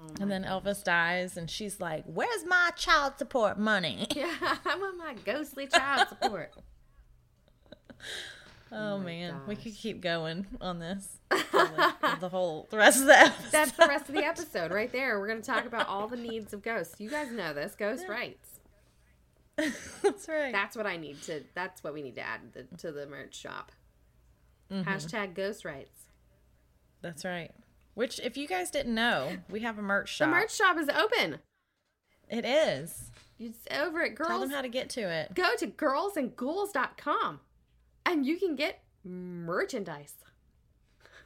Oh and then Elvis dies, and she's like, "Where's my child support money?" Yeah, I want my ghostly child support. Oh, my man, we could keep going on this the, the whole the rest of the episode. That's the rest of the episode right there. We're going to talk about all the needs of ghosts. You guys know this, ghost rights. That's right. That's what I need to. That's what we need to add the, to the merch shop. Mhm. Hashtag ghost rights. That's right. Which, if you guys didn't know, we have a merch shop. The merch shop is open. It is. It's over at girls. Tell them how to get to it. Go to girlsandghouls.com and you can get merchandise.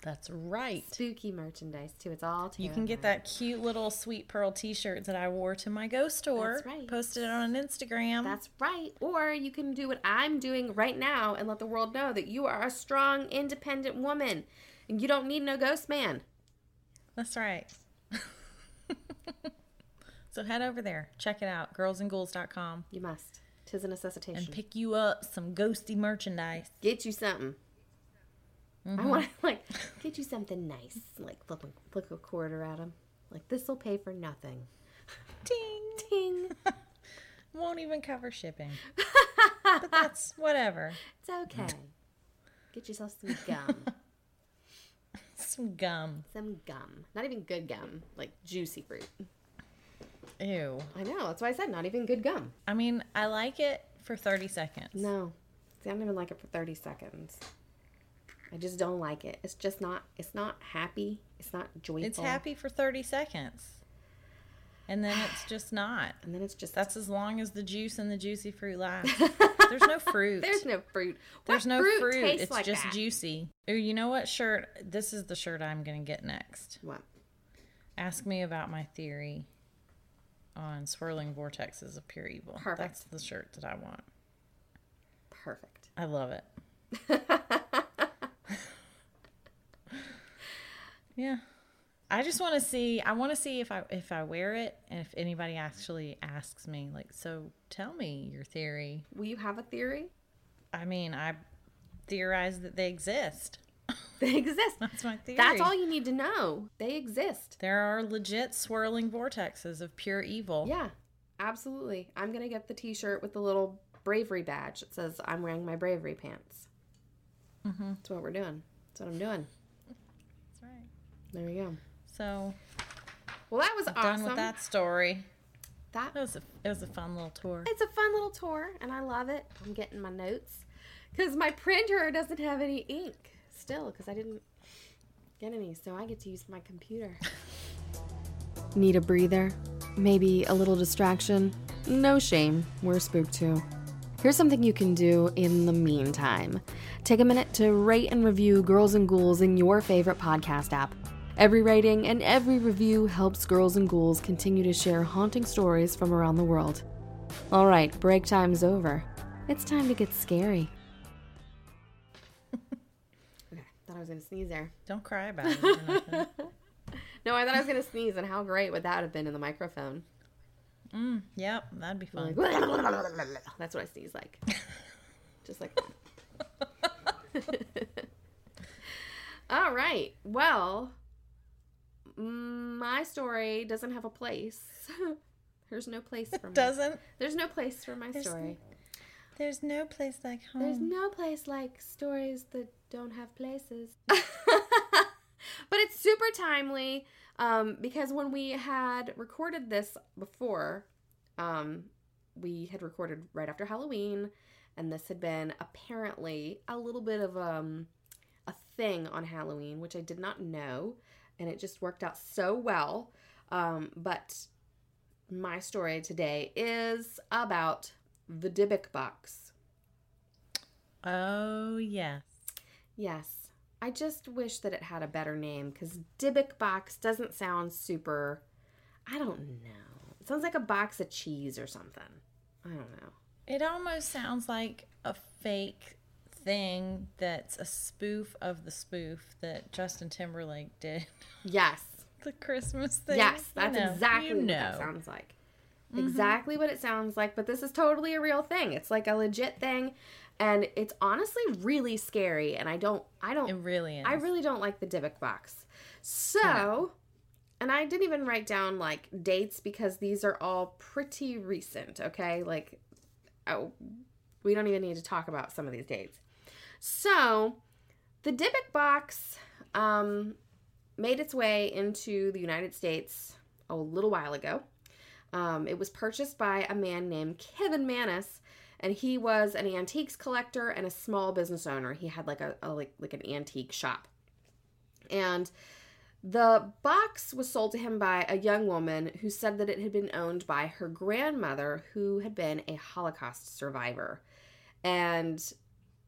That's right. Spooky merchandise too. It's all You can get that cute little sweet pearl T-shirt that I wore to my ghost store. That's right. Posted it on an Instagram. That's right. Or you can do what I'm doing right now and let the world know that you are a strong, independent woman and you don't need no ghost man. That's right. so head over there, check it out, girlsandghouls.com, You must. Tis a necessitation. and pick you up some ghosty merchandise. get you something. Mm-hmm. I want to like get you something nice. Like flick, a- flick a quarter at him. Like this will pay for nothing. Ding ding. Won't even cover shipping. but that's whatever. It's okay. Get yourself some gum. Some gum. some gum. Not even good gum. Like juicy fruit. Ew. I know. That's why I said not even good gum. I mean, I like it for 30 seconds. No. See, I don't even like it for 30 seconds. I just don't like it. It's just not, it's not happy. It's not joyful. It's happy for 30 seconds. And then it's just not. And then it's just, That's as long as the juice and the juicy fruit lasts. There's no fruit. there's no fruit. There's What no fruit. tastes It's like just that? juicy. Ooh, you know what shirt? This is the shirt I'm going to get next. What? Ask me about my theory on swirling vortexes of pure evil. Perfect. That's the shirt that I want. Perfect. I love it. yeah. I just want to see I want to see if I if I wear it and if anybody actually asks me like so tell me your theory. Will you have a theory? I mean, I theorize that they exist. They exist. That's my theory. That's all you need to know. They exist. There are legit swirling vortexes of pure evil. Yeah, absolutely. I'm going to get the t shirt with the little bravery badge that says, I'm wearing my bravery pants. Mm-hmm. That's what we're doing. That's what I'm doing. That's right. There we go. So Well, that was done awesome. with that story. That It was a it was a fun little tour. It's a fun little tour, and I love it. I'm getting my notes because my printer doesn't have any ink still because I didn't get any, so I get to use my computer. Need a breather? Maybe a little distraction? No shame, we're spooked too. Here's something you can do in the meantime. Take a minute to rate and review Girls and Ghouls in your favorite podcast app. Every rating and every review helps Girls and Ghouls continue to share haunting stories from around the world. All right, break time's over. It's time to get scary. Was gonna sneeze there. Don't cry about it. No, I thought I was gonna sneeze, and how great would that have been in the microphone? mm, yep, that'd be fun. Like, that's what I sneeze like. Just like. All right. Well, mm, my story doesn't have a place. There's no place for me. Doesn't There's no place for my There's story. There's no place like home. There's no place like stories that don't have places. but it's super timely um, because when we had recorded this before, um, we had recorded right after Halloween, and this had been apparently a little bit of um, a thing on Halloween, which I did not know, and it just worked out so well. Um, but my story today is about the Dybbuk box. Oh yes. Yes. I just wish that it had a better name because Dybbuk box doesn't sound super. I don't know. It sounds like a box of cheese or something. I don't know. It almost sounds like a fake thing that's a spoof of the spoof that Justin Timberlake did. Yes. the Christmas thing. Yes, You that's know, exactly you what know. that sounds like. Exactly what it sounds like, but this is totally a real thing. It's like a legit thing and it's honestly really scary and I don't I don't It really is. I really don't like the Dybbuk box. So, and I didn't even write down like dates because these are all pretty recent, okay? Like, oh, we don't even need to talk about some of these dates. So, the Dybbuk box um, made its way into the United States a little while ago. Um, it was purchased by a man named Kevin Mannis, and he was an antiques collector and a small business owner. He had like a, a like like an antique shop, and the box was sold to him by a young woman who said that it had been owned by her grandmother, who had been a Holocaust survivor, and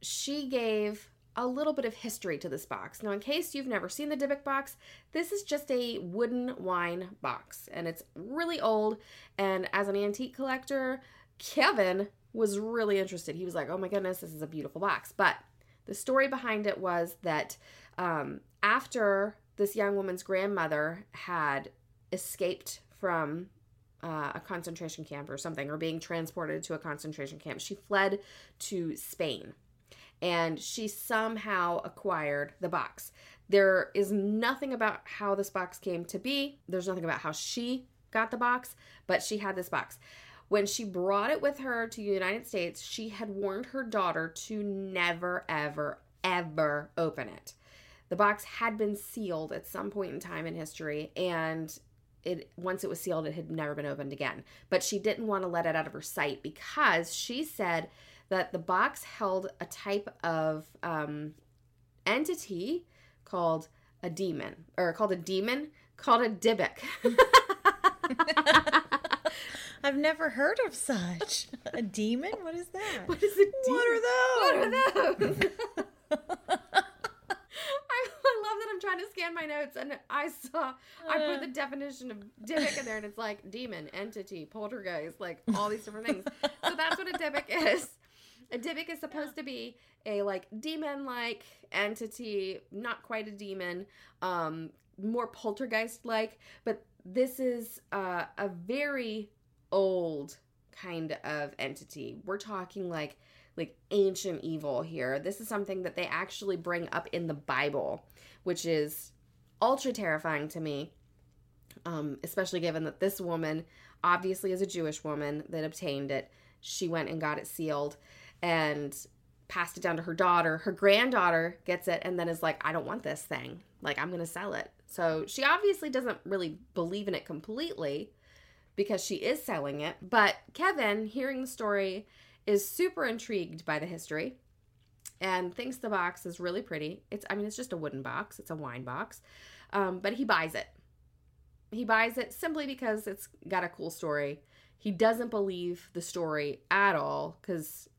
she gave a little bit of history to this box. Now, in case you've never seen the Dybbuk box, this is just a wooden wine box and it's really old. And as an antique collector, Kevin was really interested. He was like, oh my goodness, this is a beautiful box. But the story behind it was that um, after this young woman's grandmother had escaped from uh, a concentration camp or something, or being transported to a concentration camp, she fled to Spain and she somehow acquired the box. There is nothing about how this box came to be, there's nothing about how she got the box, but she had this box. When she brought it with her to the United States, she had warned her daughter to never, ever, ever open it. The box had been sealed at some point in time in history, and it once it was sealed, it had never been opened again. But she didn't want to let it out of her sight because she said that the box held a type of um, entity called a demon, or called a demon, called a Dybbuk. I've never heard of such. A demon? What is that? What is a What are those? What are those? I, I love that I'm trying to scan my notes and I saw I put the definition of Dybbuk in there and it's like demon, entity, poltergeist, like all these different things. So that's what a Dybbuk is. A Dybbuk is supposed to be a like demon like entity, not quite a demon, um, more poltergeist like, but this is uh, a very old kind of entity. We're talking like like ancient evil here. This is something that they actually bring up in the Bible, which is ultra terrifying to me. Um, especially given that this woman obviously is a Jewish woman that obtained it. She went and got it sealed and passed it down to her daughter. Her granddaughter gets it and then is like, I don't want this thing. Like, I'm going to sell it. So she obviously doesn't really believe in it completely because she is selling it. But Kevin, hearing the story, is super intrigued by the history and thinks the box is really pretty. It's, I mean, it's just a wooden box, it's a wine box, um, but he buys it. He buys it simply because it's got a cool story. He doesn't believe the story at all because,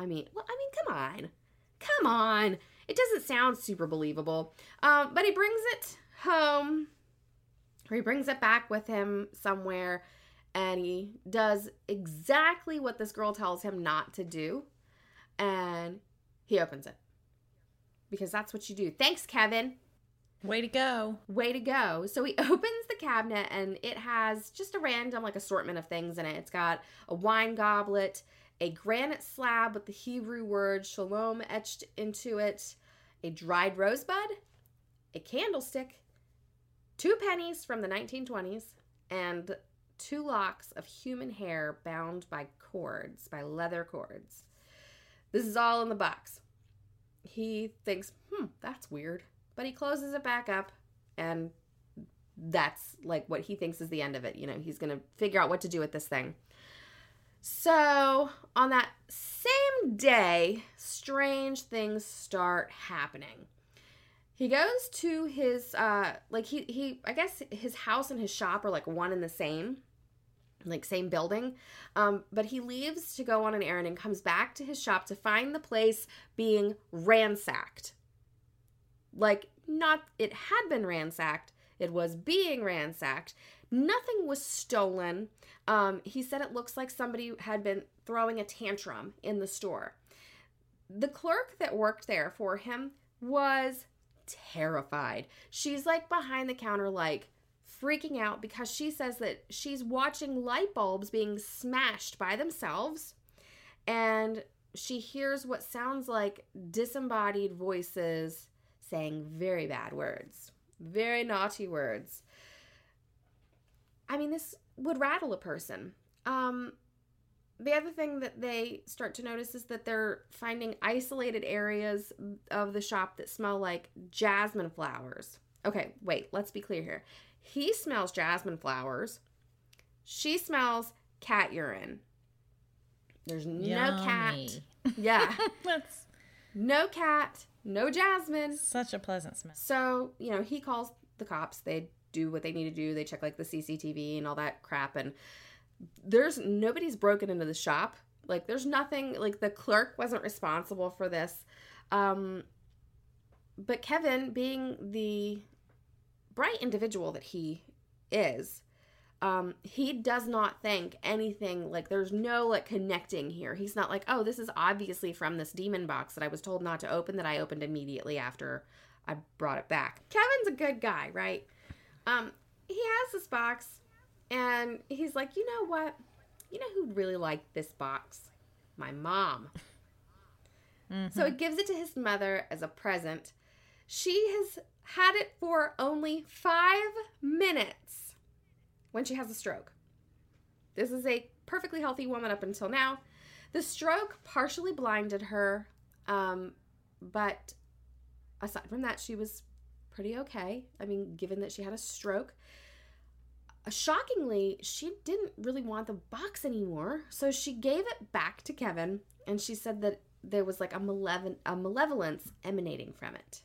I mean, well, I mean, come on. Come on. It doesn't sound super believable. Um, but he brings it home, or he brings it back with him somewhere, and he does exactly what this girl tells him not to do, and he opens it. Because that's what you do. Thanks, Kevin. Way to go. Way to go. So he opens the cabinet and it has just a random like assortment of things in it. It's got a wine goblet, a granite slab with the Hebrew word shalom etched into it, a dried rosebud, a candlestick, two pennies from the 1920s, and two locks of human hair bound by cords, by leather cords. This is all in the box. He thinks, hmm, that's weird. But he closes it back up, and that's like what he thinks is the end of it. You know, he's going to figure out what to do with this thing. So, on that same day, strange things start happening. He goes to his uh like he he I guess his house and his shop are like one and the same. Like same building. Um but he leaves to go on an errand and comes back to his shop to find the place being ransacked. Like not it had been ransacked, it was being ransacked. Nothing was stolen. Um, he said it looks like somebody had been throwing a tantrum in the store. The clerk that worked there for him was terrified. She's like behind the counter, like freaking out because she says that she's watching light bulbs being smashed by themselves and she hears what sounds like disembodied voices saying very bad words, very naughty words. I mean, this would rattle a person. Um, the other thing that they start to notice is that they're finding isolated areas of the shop that smell like jasmine flowers. Okay, wait, let's be clear here. He smells jasmine flowers. She smells cat urine. There's no cat. Yeah. That's no cat, no jasmine. such a pleasant smell. So, you know, he calls the cops. They do what they need to do. They check like the CCTV and all that crap. And there's nobody's broken into the shop. Like, there's nothing, like, the clerk wasn't responsible for this. Um, but Kevin, being the bright individual that he is, um, he does not think anything like there's no like connecting here. He's not like, oh, this is obviously from this demon box that I was told not to open that I opened immediately after I brought it back. Kevin's a good guy, right? Um, he has this box and he's like, you know what? You know who'd really like this box? My mom. So he gives it to his mother as a present. She has had it for only five minutes when she has a stroke. This is a perfectly healthy woman up until now. The stroke partially blinded her, um, but aside from that, she was pretty okay. I mean, given that she had a stroke. Uh, Shockingly, she didn't really want the box anymore, so she gave it back to Kevin, and she said that there was like a, a malevolence emanating from it.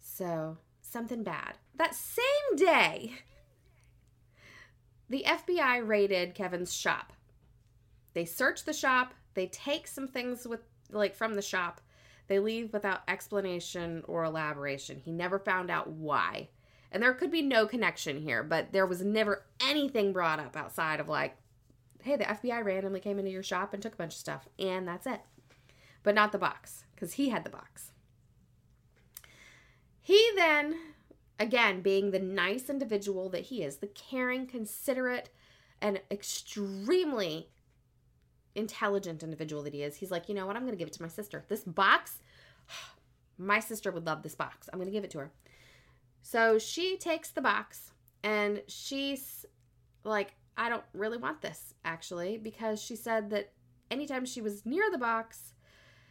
So, something bad. That same day, the FBI raided Kevin's shop. They search the shop, they take some things with like from the shop. They leave without explanation or elaboration. He never found out why. And there could be no connection here, but there was never anything brought up outside of like, hey, the FBI randomly came into your shop and took a bunch of stuff, and that's it. But not the box, because he had the box. He then, again, being the nice individual that he is, the caring, considerate, and extremely intelligent individual that he is, he's like, you know what? I'm going to give it to my sister. This box, my sister would love this box. I'm going to give it to her. So she takes the box and she's like, I don't really want this actually, because she said that anytime she was near the box,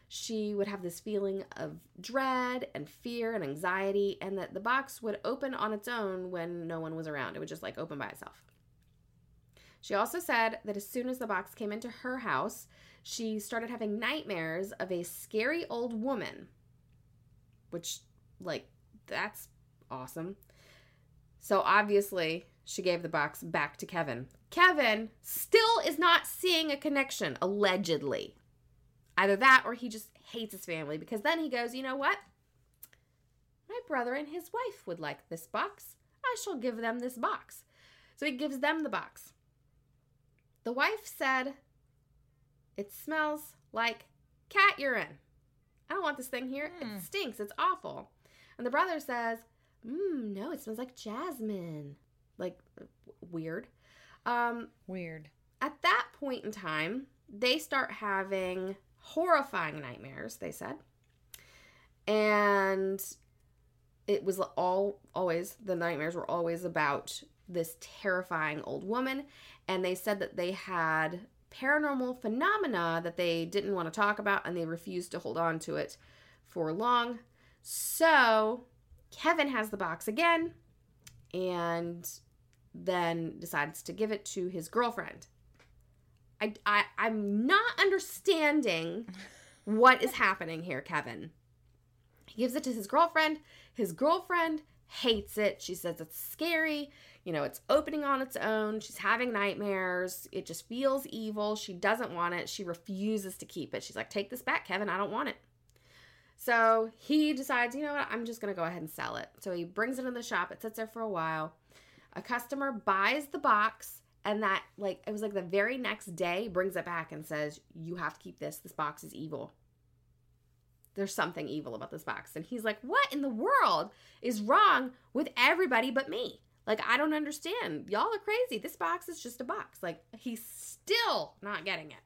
she would have this feeling of dread and fear and anxiety, and that the box would open on its own when no one was around. It would just like open by itself. She also said that as soon as the box came into her house, she started having nightmares of a scary old woman, which, like, that's awesome. So obviously, she gave the box back to Kevin. Kevin still is not seeing a connection, allegedly. Either that or he just hates his family because then he goes, you know what? My brother and his wife would like this box. I shall give them this box. So he gives them the box. The wife said, It smells like cat urine. I don't want this thing here. It stinks. It's awful. And the brother says, Mmm, no, it smells like jasmine. Like, weird. Um, Weird. at that point in time, they start having horrifying nightmares, they said. And it was all always the nightmares were always about this terrifying old woman and they said that they had paranormal phenomena that they didn't want to talk about and they refused to hold on to it for long. So, Kevin has the box again and then decides to give it to his girlfriend. I, I I'm not understanding what is happening here, Kevin. He gives it to his girlfriend. His girlfriend hates it. She says it's scary. You know, it's opening on its own. She's having nightmares. It just feels evil. She doesn't want it. She refuses to keep it. She's like, "Take this back, Kevin. I don't want it." So he decides, you know what? I'm just going to go ahead and sell it. So he brings it in the shop. It sits there for a while. A customer buys the box and that like it was like the very next day brings it back and says, "You have to keep this. This box is evil." There's something evil about this box. And he's like, "What in the world is wrong with everybody but me?" Like I don't understand. Y'all are crazy. This box is just a box. Like he's still not getting it.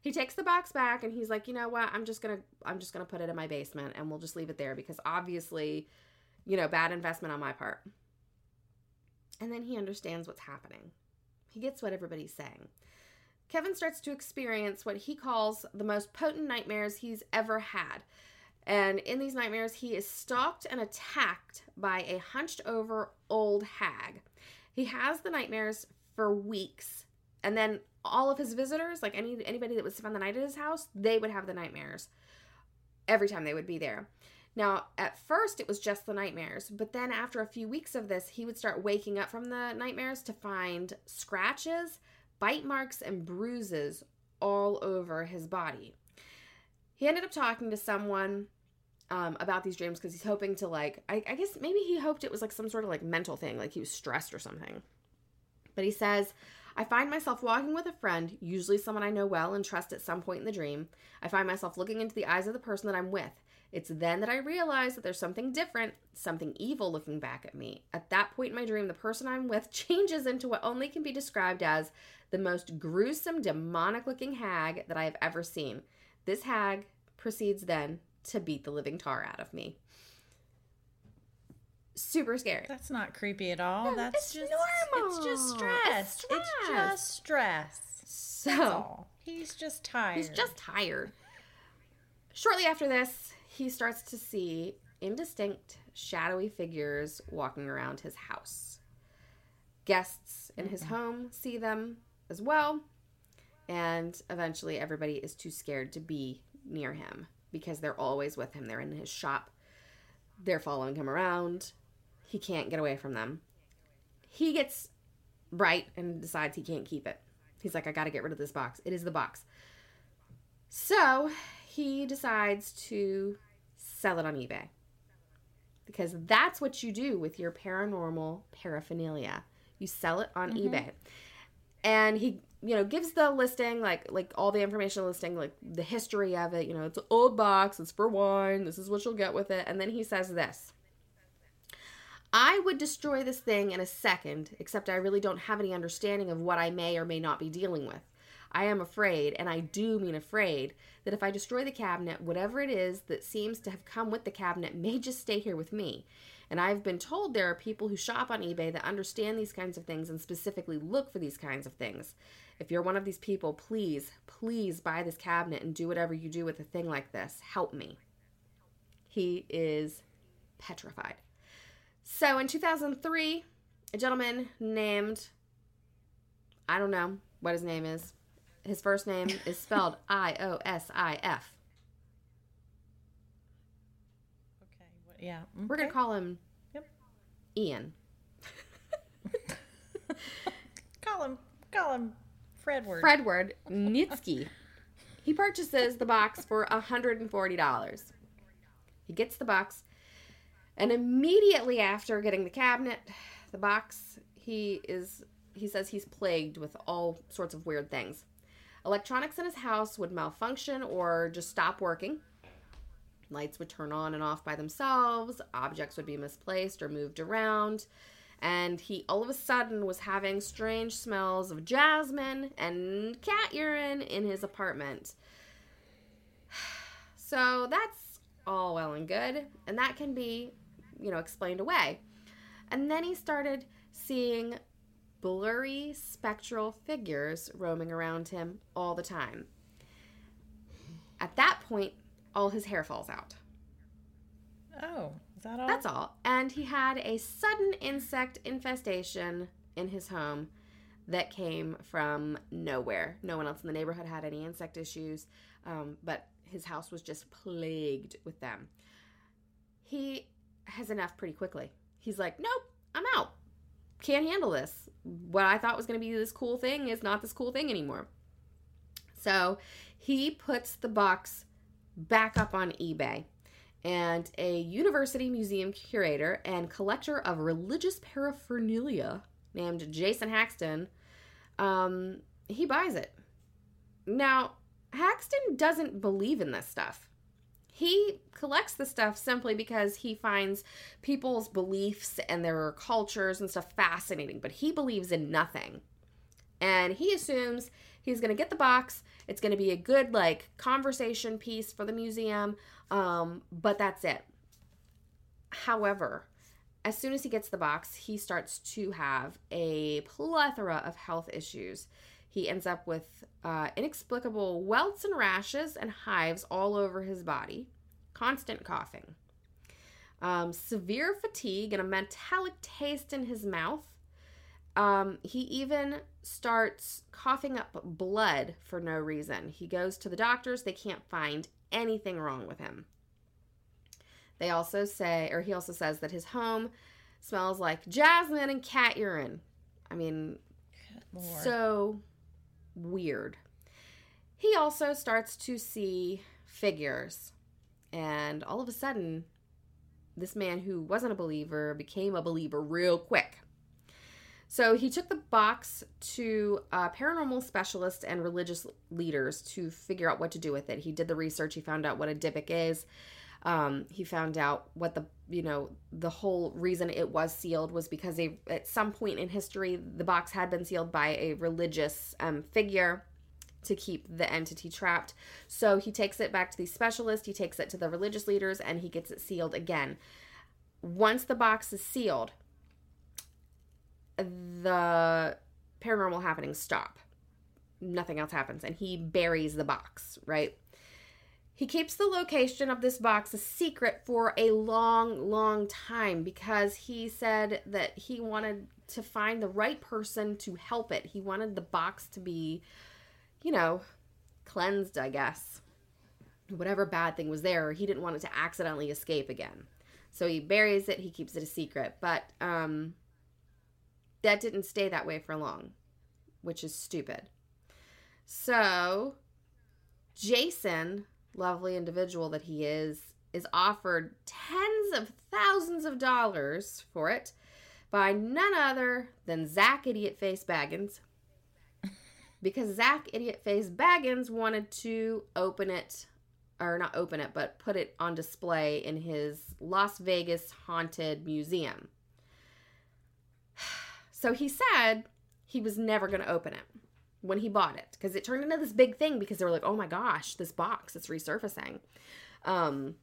He takes the box back and he's like, "You know what? I'm just to I'm just to put it in my basement and we'll just leave it there because obviously, you know, bad investment on my part." And then he understands what's happening. He gets what everybody's saying. Kevin starts to experience what he calls the most potent nightmares he's ever had. And in these nightmares, he is stalked and attacked by a hunched over old hag. He has the nightmares for weeks. And then all of his visitors, like any anybody that would spend the night at his house, they would have the nightmares every time they would be there. Now, at first, it was just the nightmares, but then after a few weeks of this, he would start waking up from the nightmares to find scratches, bite marks, and bruises all over his body. He ended up talking to someone um, about these dreams because he's hoping to like I, I guess maybe he hoped it was like some sort of like mental thing like he was stressed or something. But he says i find myself walking with a friend usually someone i know well and trust at some point in the dream. I find myself looking into the eyes of the person that i'm with it's then that i realize that there's something different something evil looking back at me at that point in my dream the person i'm with changes into what only can be described as the most gruesome demonic looking hag that i have ever seen this hag proceeds then to beat the living tar out of me. Super scary. That's not creepy at all. No, That's it's just normal. It's just stress. It's It's, just stress. So He's just tired. he's just tired. Shortly after this, he starts to see indistinct, shadowy figures walking around his house. Guests in his mm-hmm. home see them as well, and eventually everybody is too scared to be near him because they're always with him. They're in his shop, they're following him around. He can't get away from them. He gets bright and decides he can't keep it. He's like, I gotta get rid of this box. It is the box. So he decides to sell it on eBay. Because that's what you do with your paranormal paraphernalia. You sell it on mm-hmm. eBay. And he, you know, gives the listing, like like all the information listing, like the history of it, you know, it's an old box, it's for wine, this is what you'll get with it. And then he says this. I would destroy this thing in a second, except I really don't have any understanding of what I may or may not be dealing with. I am afraid, and I do mean afraid, that if I destroy the cabinet, whatever it is that seems to have come with the cabinet may just stay here with me. And I've been told there are people who shop on eBay that understand these kinds of things and specifically look for these kinds of things. If you're one of these people, please, please buy this cabinet and do whatever you do with a thing like this. Help me. He is petrified. So in 2003, a gentleman named, I don't know what his name is. His first name is spelled I O S I F. okay. What, yeah. We're going to call him Yep. Ian. call him. Call him Fredward. Fredward Nitsky. He purchases the box for $140. He gets the box, and immediately after getting the cabinet, the box, he is he says he's plagued with all sorts of weird things. Electronics in his house would malfunction or just stop working. Lights would turn on and off by themselves, objects would be misplaced or moved around, and he all of a sudden was having strange smells of jasmine and cat urine in his apartment. So that's all well and good, and that can be, you know, explained away. And then he started seeing blurry spectral figures roaming around him all the time. At that point, all his hair falls out. Oh, is that all? That's all. And he had a sudden insect infestation in his home that came from nowhere. No one else in the neighborhood had any insect issues, um, but his house was just plagued with them. He has enough pretty quickly. He's like, nope. Can't handle this. What I thought was going to be this cool thing is not this cool thing anymore. So he puts the box back up on eBay and a university museum curator and collector of religious paraphernalia named Jason Haxton, um, he buys it. Now, Haxton doesn't believe in this stuff. He collects the stuff simply because he finds people's beliefs and their cultures and stuff fascinating, but he believes in nothing. And he assumes he's going to get the box. It's going to be a good, like, conversation piece for the museum, um, but that's it. However, as soon as he gets the box, he starts to have a plethora of health issues. He ends up with uh, inexplicable welts and rashes and hives all over his body, constant coughing, um, severe fatigue, and a metallic taste in his mouth. Um, he even starts coughing up blood for no reason. He goes to the doctors, they can't find anything wrong with him. They also say, or he also says that his home smells like jasmine and cat urine. I mean, Lord. so weird. He also starts to see figures And all of a sudden, this man who wasn't a believer became a believer real quick. So he took the box to uh, paranormal specialists and religious leaders to figure out what to do with it. He did the research. He found out what a Dybbuk is. Um, he found out what the you know the whole reason it was sealed was because they, at some point in history the box had been sealed by a religious um, figure to keep the entity trapped. So he takes it back to the specialist. He takes it to the religious leaders, and he gets it sealed again. Once the box is sealed, the paranormal happenings stop. Nothing else happens, and he buries the box, right? He keeps the location of this box a secret for a long, long time because he said that he wanted to find the right person to help it. He wanted the box to be, you know, cleansed, I guess. Whatever bad thing was there, he didn't want it to accidentally escape again. So he buries it, he keeps it a secret. But um that didn't stay that way for long, which is stupid. So, Jason, lovely individual that he is, is offered tens of thousands of dollars for it by none other than Zach Idiot Face Bagans. Because Zach Idiot Face Bagans wanted to open it, or not open it, but put it on display in his Las Vegas Haunted Museum. So he said he was never going to open it when he bought it because it turned into this big thing because they were like, oh my gosh, this box is resurfacing. Um,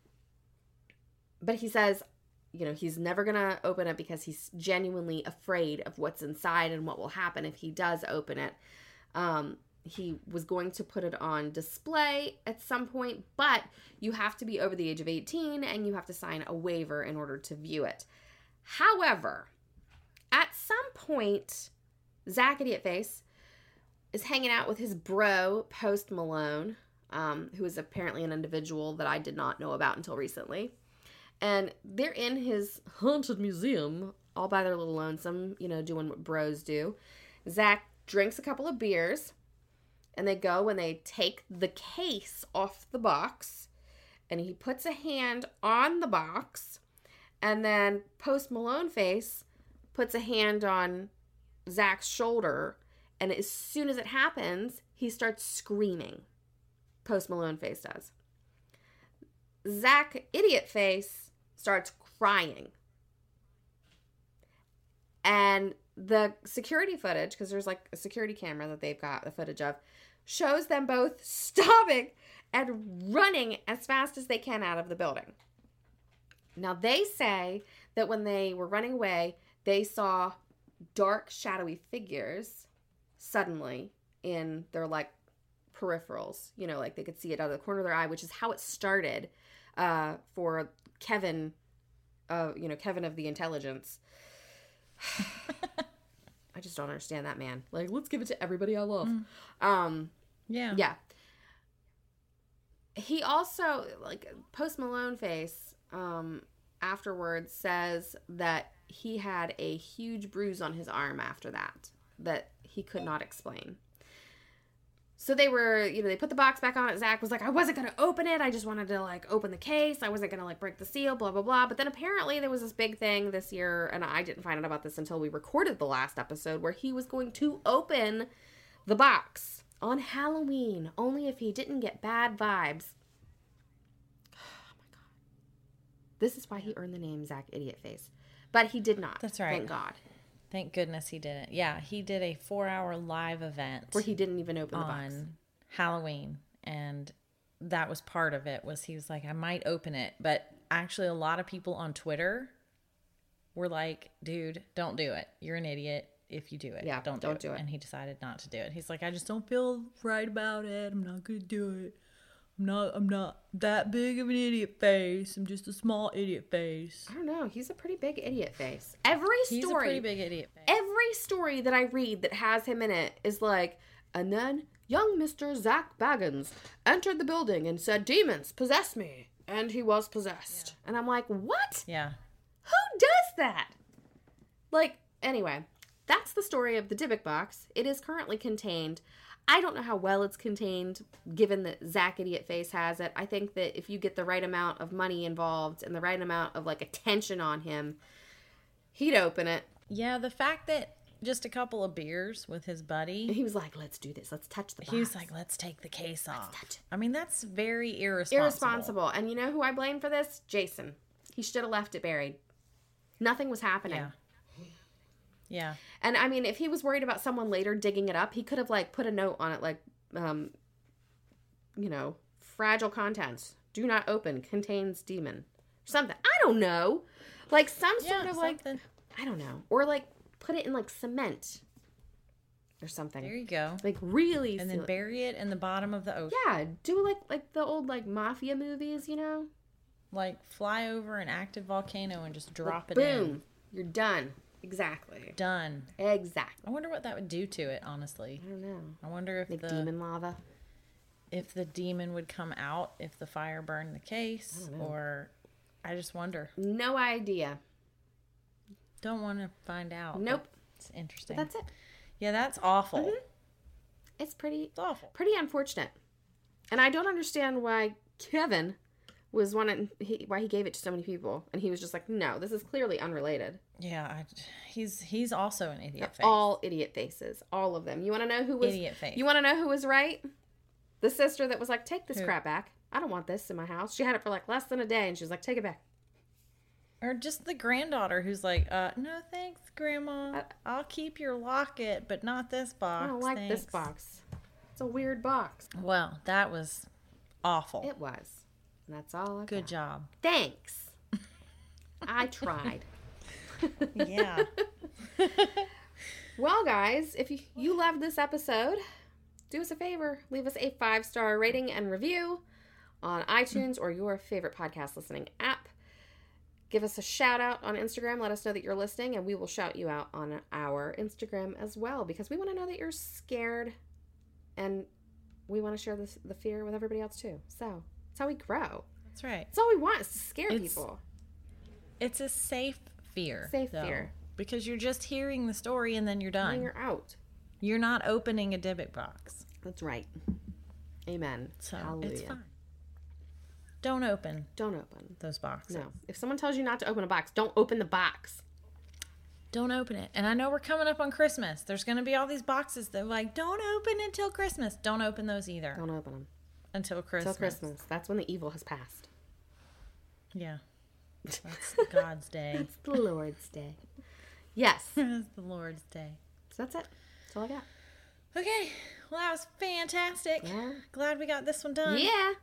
but he says, you know, he's never going to open it because he's genuinely afraid of what's inside and what will happen if he does open it. Um, he was going to put it on display at some point, but you have to be over the age of 18 and you have to sign a waiver in order to view it. However, at some point, Zach Idiot Face is hanging out with his bro, Post Malone, um, who is apparently an individual that I did not know about until recently. And they're in his haunted museum, all by their little lonesome, you know, doing what bros do. Zach drinks a couple of beers, and they go and they take the case off the box, and he puts a hand on the box, and then Post Malone face puts a hand on Zach's shoulder, and as soon as it happens, he starts screaming. Post Malone face does. Zach Idiot Face starts crying. And the security footage, because there's like a security camera that they've got the footage of, shows them both stopping and running as fast as they can out of the building. Now, they say that when they were running away, they saw dark, shadowy figures suddenly in their like peripherals. You know, like they could see it out of the corner of their eye, which is how it started uh, for Kevin, uh, you know, Kevin of the intelligence. I just don't understand that man. Like, let's give it to everybody I love. Mm. Um, yeah. Yeah. He also, like, Post Malone face, um, afterwards says that he had a huge bruise on his arm after that that he could not explain. So they were, you know, they put the box back on it. Zach was like, I wasn't going to open it. I just wanted to, like, open the case. I wasn't going to, like, break the seal, blah, blah, blah. But then apparently there was this big thing this year, and I didn't find out about this until we recorded the last episode, where he was going to open the box on Halloween, only if he didn't get bad vibes. Oh my God. This is why he earned the name Zach Idiot Face. But he did not. That's right. Thank God. Thank goodness he didn't. Yeah, he did a four hour live event where he didn't even open the on box. Halloween, and that was part of it. Was he was like, I might open it, but actually, a lot of people on Twitter were like, "Dude, don't do it. You're an idiot." If you do it, Yeah, don't do, don't it. do it. And he decided not to do it. He's like, I just don't feel right about it. I'm not gonna do it. I'm not. I'm not that big of an idiot face. I'm just a small idiot face. I don't know. He's a pretty big idiot face. Every story He's a pretty big idiot face. every story that I read that has him in it is like, and then young Mister Zach Bagans entered the building and said, "Demons possess me," and he was possessed. And I'm like, what? yeah. Who does that? Like, anyway, that's the story of the Dybbuk box. It is currently contained. I don't know how well it's contained, given that Zach Idiot Face has it. I think that if you get the right amount of money involved and the right amount of like attention on him, he'd open it. Yeah, the fact that just a couple of beers with his buddy, He was like, "Let's do this. Let's touch the box." he was like, let's take the case off. I mean, that's very irresponsible. irresponsible. And you know who I blame for this? Jason. He should have left it buried. Nothing was happening. Yeah. Yeah. And I mean, if he was worried about someone later digging it up, he could have like put a note on it, like, um, you know, fragile contents, do not open, contains demon, something. I don't know, like some sort Yeah, of like. I don't know, or like put it in like cement or something, There you go. like really. And then bury it in the bottom of the ocean. yeah, do like like the old like mafia movies, you know? Like fly over an active volcano and just drop it Boom, in. you're done. Exactly. Done. Exactly. I wonder what that would do to it, honestly. I don't know. I wonder if Like the demon lava. if the demon would come out if the fire burned the case or I just wonder. No idea. Don't want to find out. Nope. It's interesting. That's it. yeah, that's awful. Mm-hmm. It's pretty It's awful. pretty unfortunate. And I don't understand why Kevin was wanting he, why he gave it to so many people and he was just like, "No, this is clearly unrelated." Yeah, I, he's he's also an idiot face. All idiot faces, all of them. You want to know who was Idiot face. You want to know who was right? The sister that was like, "Take this Who? crap back. I don't want this in my house." She had it for like less than a day and she was like, "Take it back." Or just the granddaughter who's like, uh, no thanks, Grandma. I- I'll keep your locket, but not this box. I don't like this box. It's a weird box. Well, that was awful. It was. And that's all I Good got. job. Thanks. I tried. Yeah. Well, guys, if you, you loved this episode, do us a favor. Leave us a five star rating and review on iTunes or your favorite podcast listening app. Give us a shout out on Instagram. Let us know that you're listening, and we will shout you out on our Instagram as well because we want to know that you're scared and we want to share this, the fear with everybody else too. So that's how we grow. That's right. It's all we want is to scare It's- people. It's a safe fear. Safe though, fear. Because you're just hearing the story and then you're And done. you're out. You're not opening a Dybbuk box. That's right. Amen. So Hallelujah. it's fine. Don't open Don't open. those boxes. No. If someone tells you not to open a box, don't open the box. Don't open it. And I know we're coming up on Christmas. There's going to be all these boxes that are like, don't open until Christmas. Don't open those either Don't open them until Christmas. till Christmas. That's when the evil has passed. Yeah. That's God's day. It's the Lord's Day. Yes. It's the Lord's day. So that's it. That's all I got. Okay. Well, that was fantastic. Yeah. Glad we got this one done. Yeah.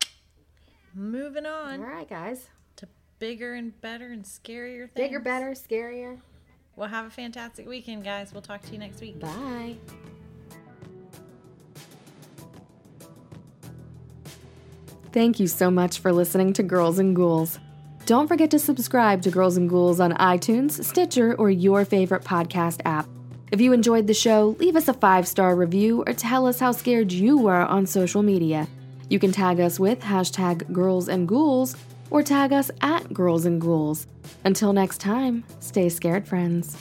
Moving on All right, guys. to bigger and better and scarier things. Bigger, better, scarier. Well, have a fantastic weekend, guys. We'll talk to you next week. Bye. Thank you so much for listening to Girls and Ghouls. Don't forget to subscribe to Girls and Ghouls on iTunes, Stitcher, or your favorite podcast app. If you enjoyed the show, leave us a five star review or tell us how scared you were on social media. You can tag us with hashtag Girls and Ghouls or tag us at Girls and Ghouls. Until next time, stay scared, friends.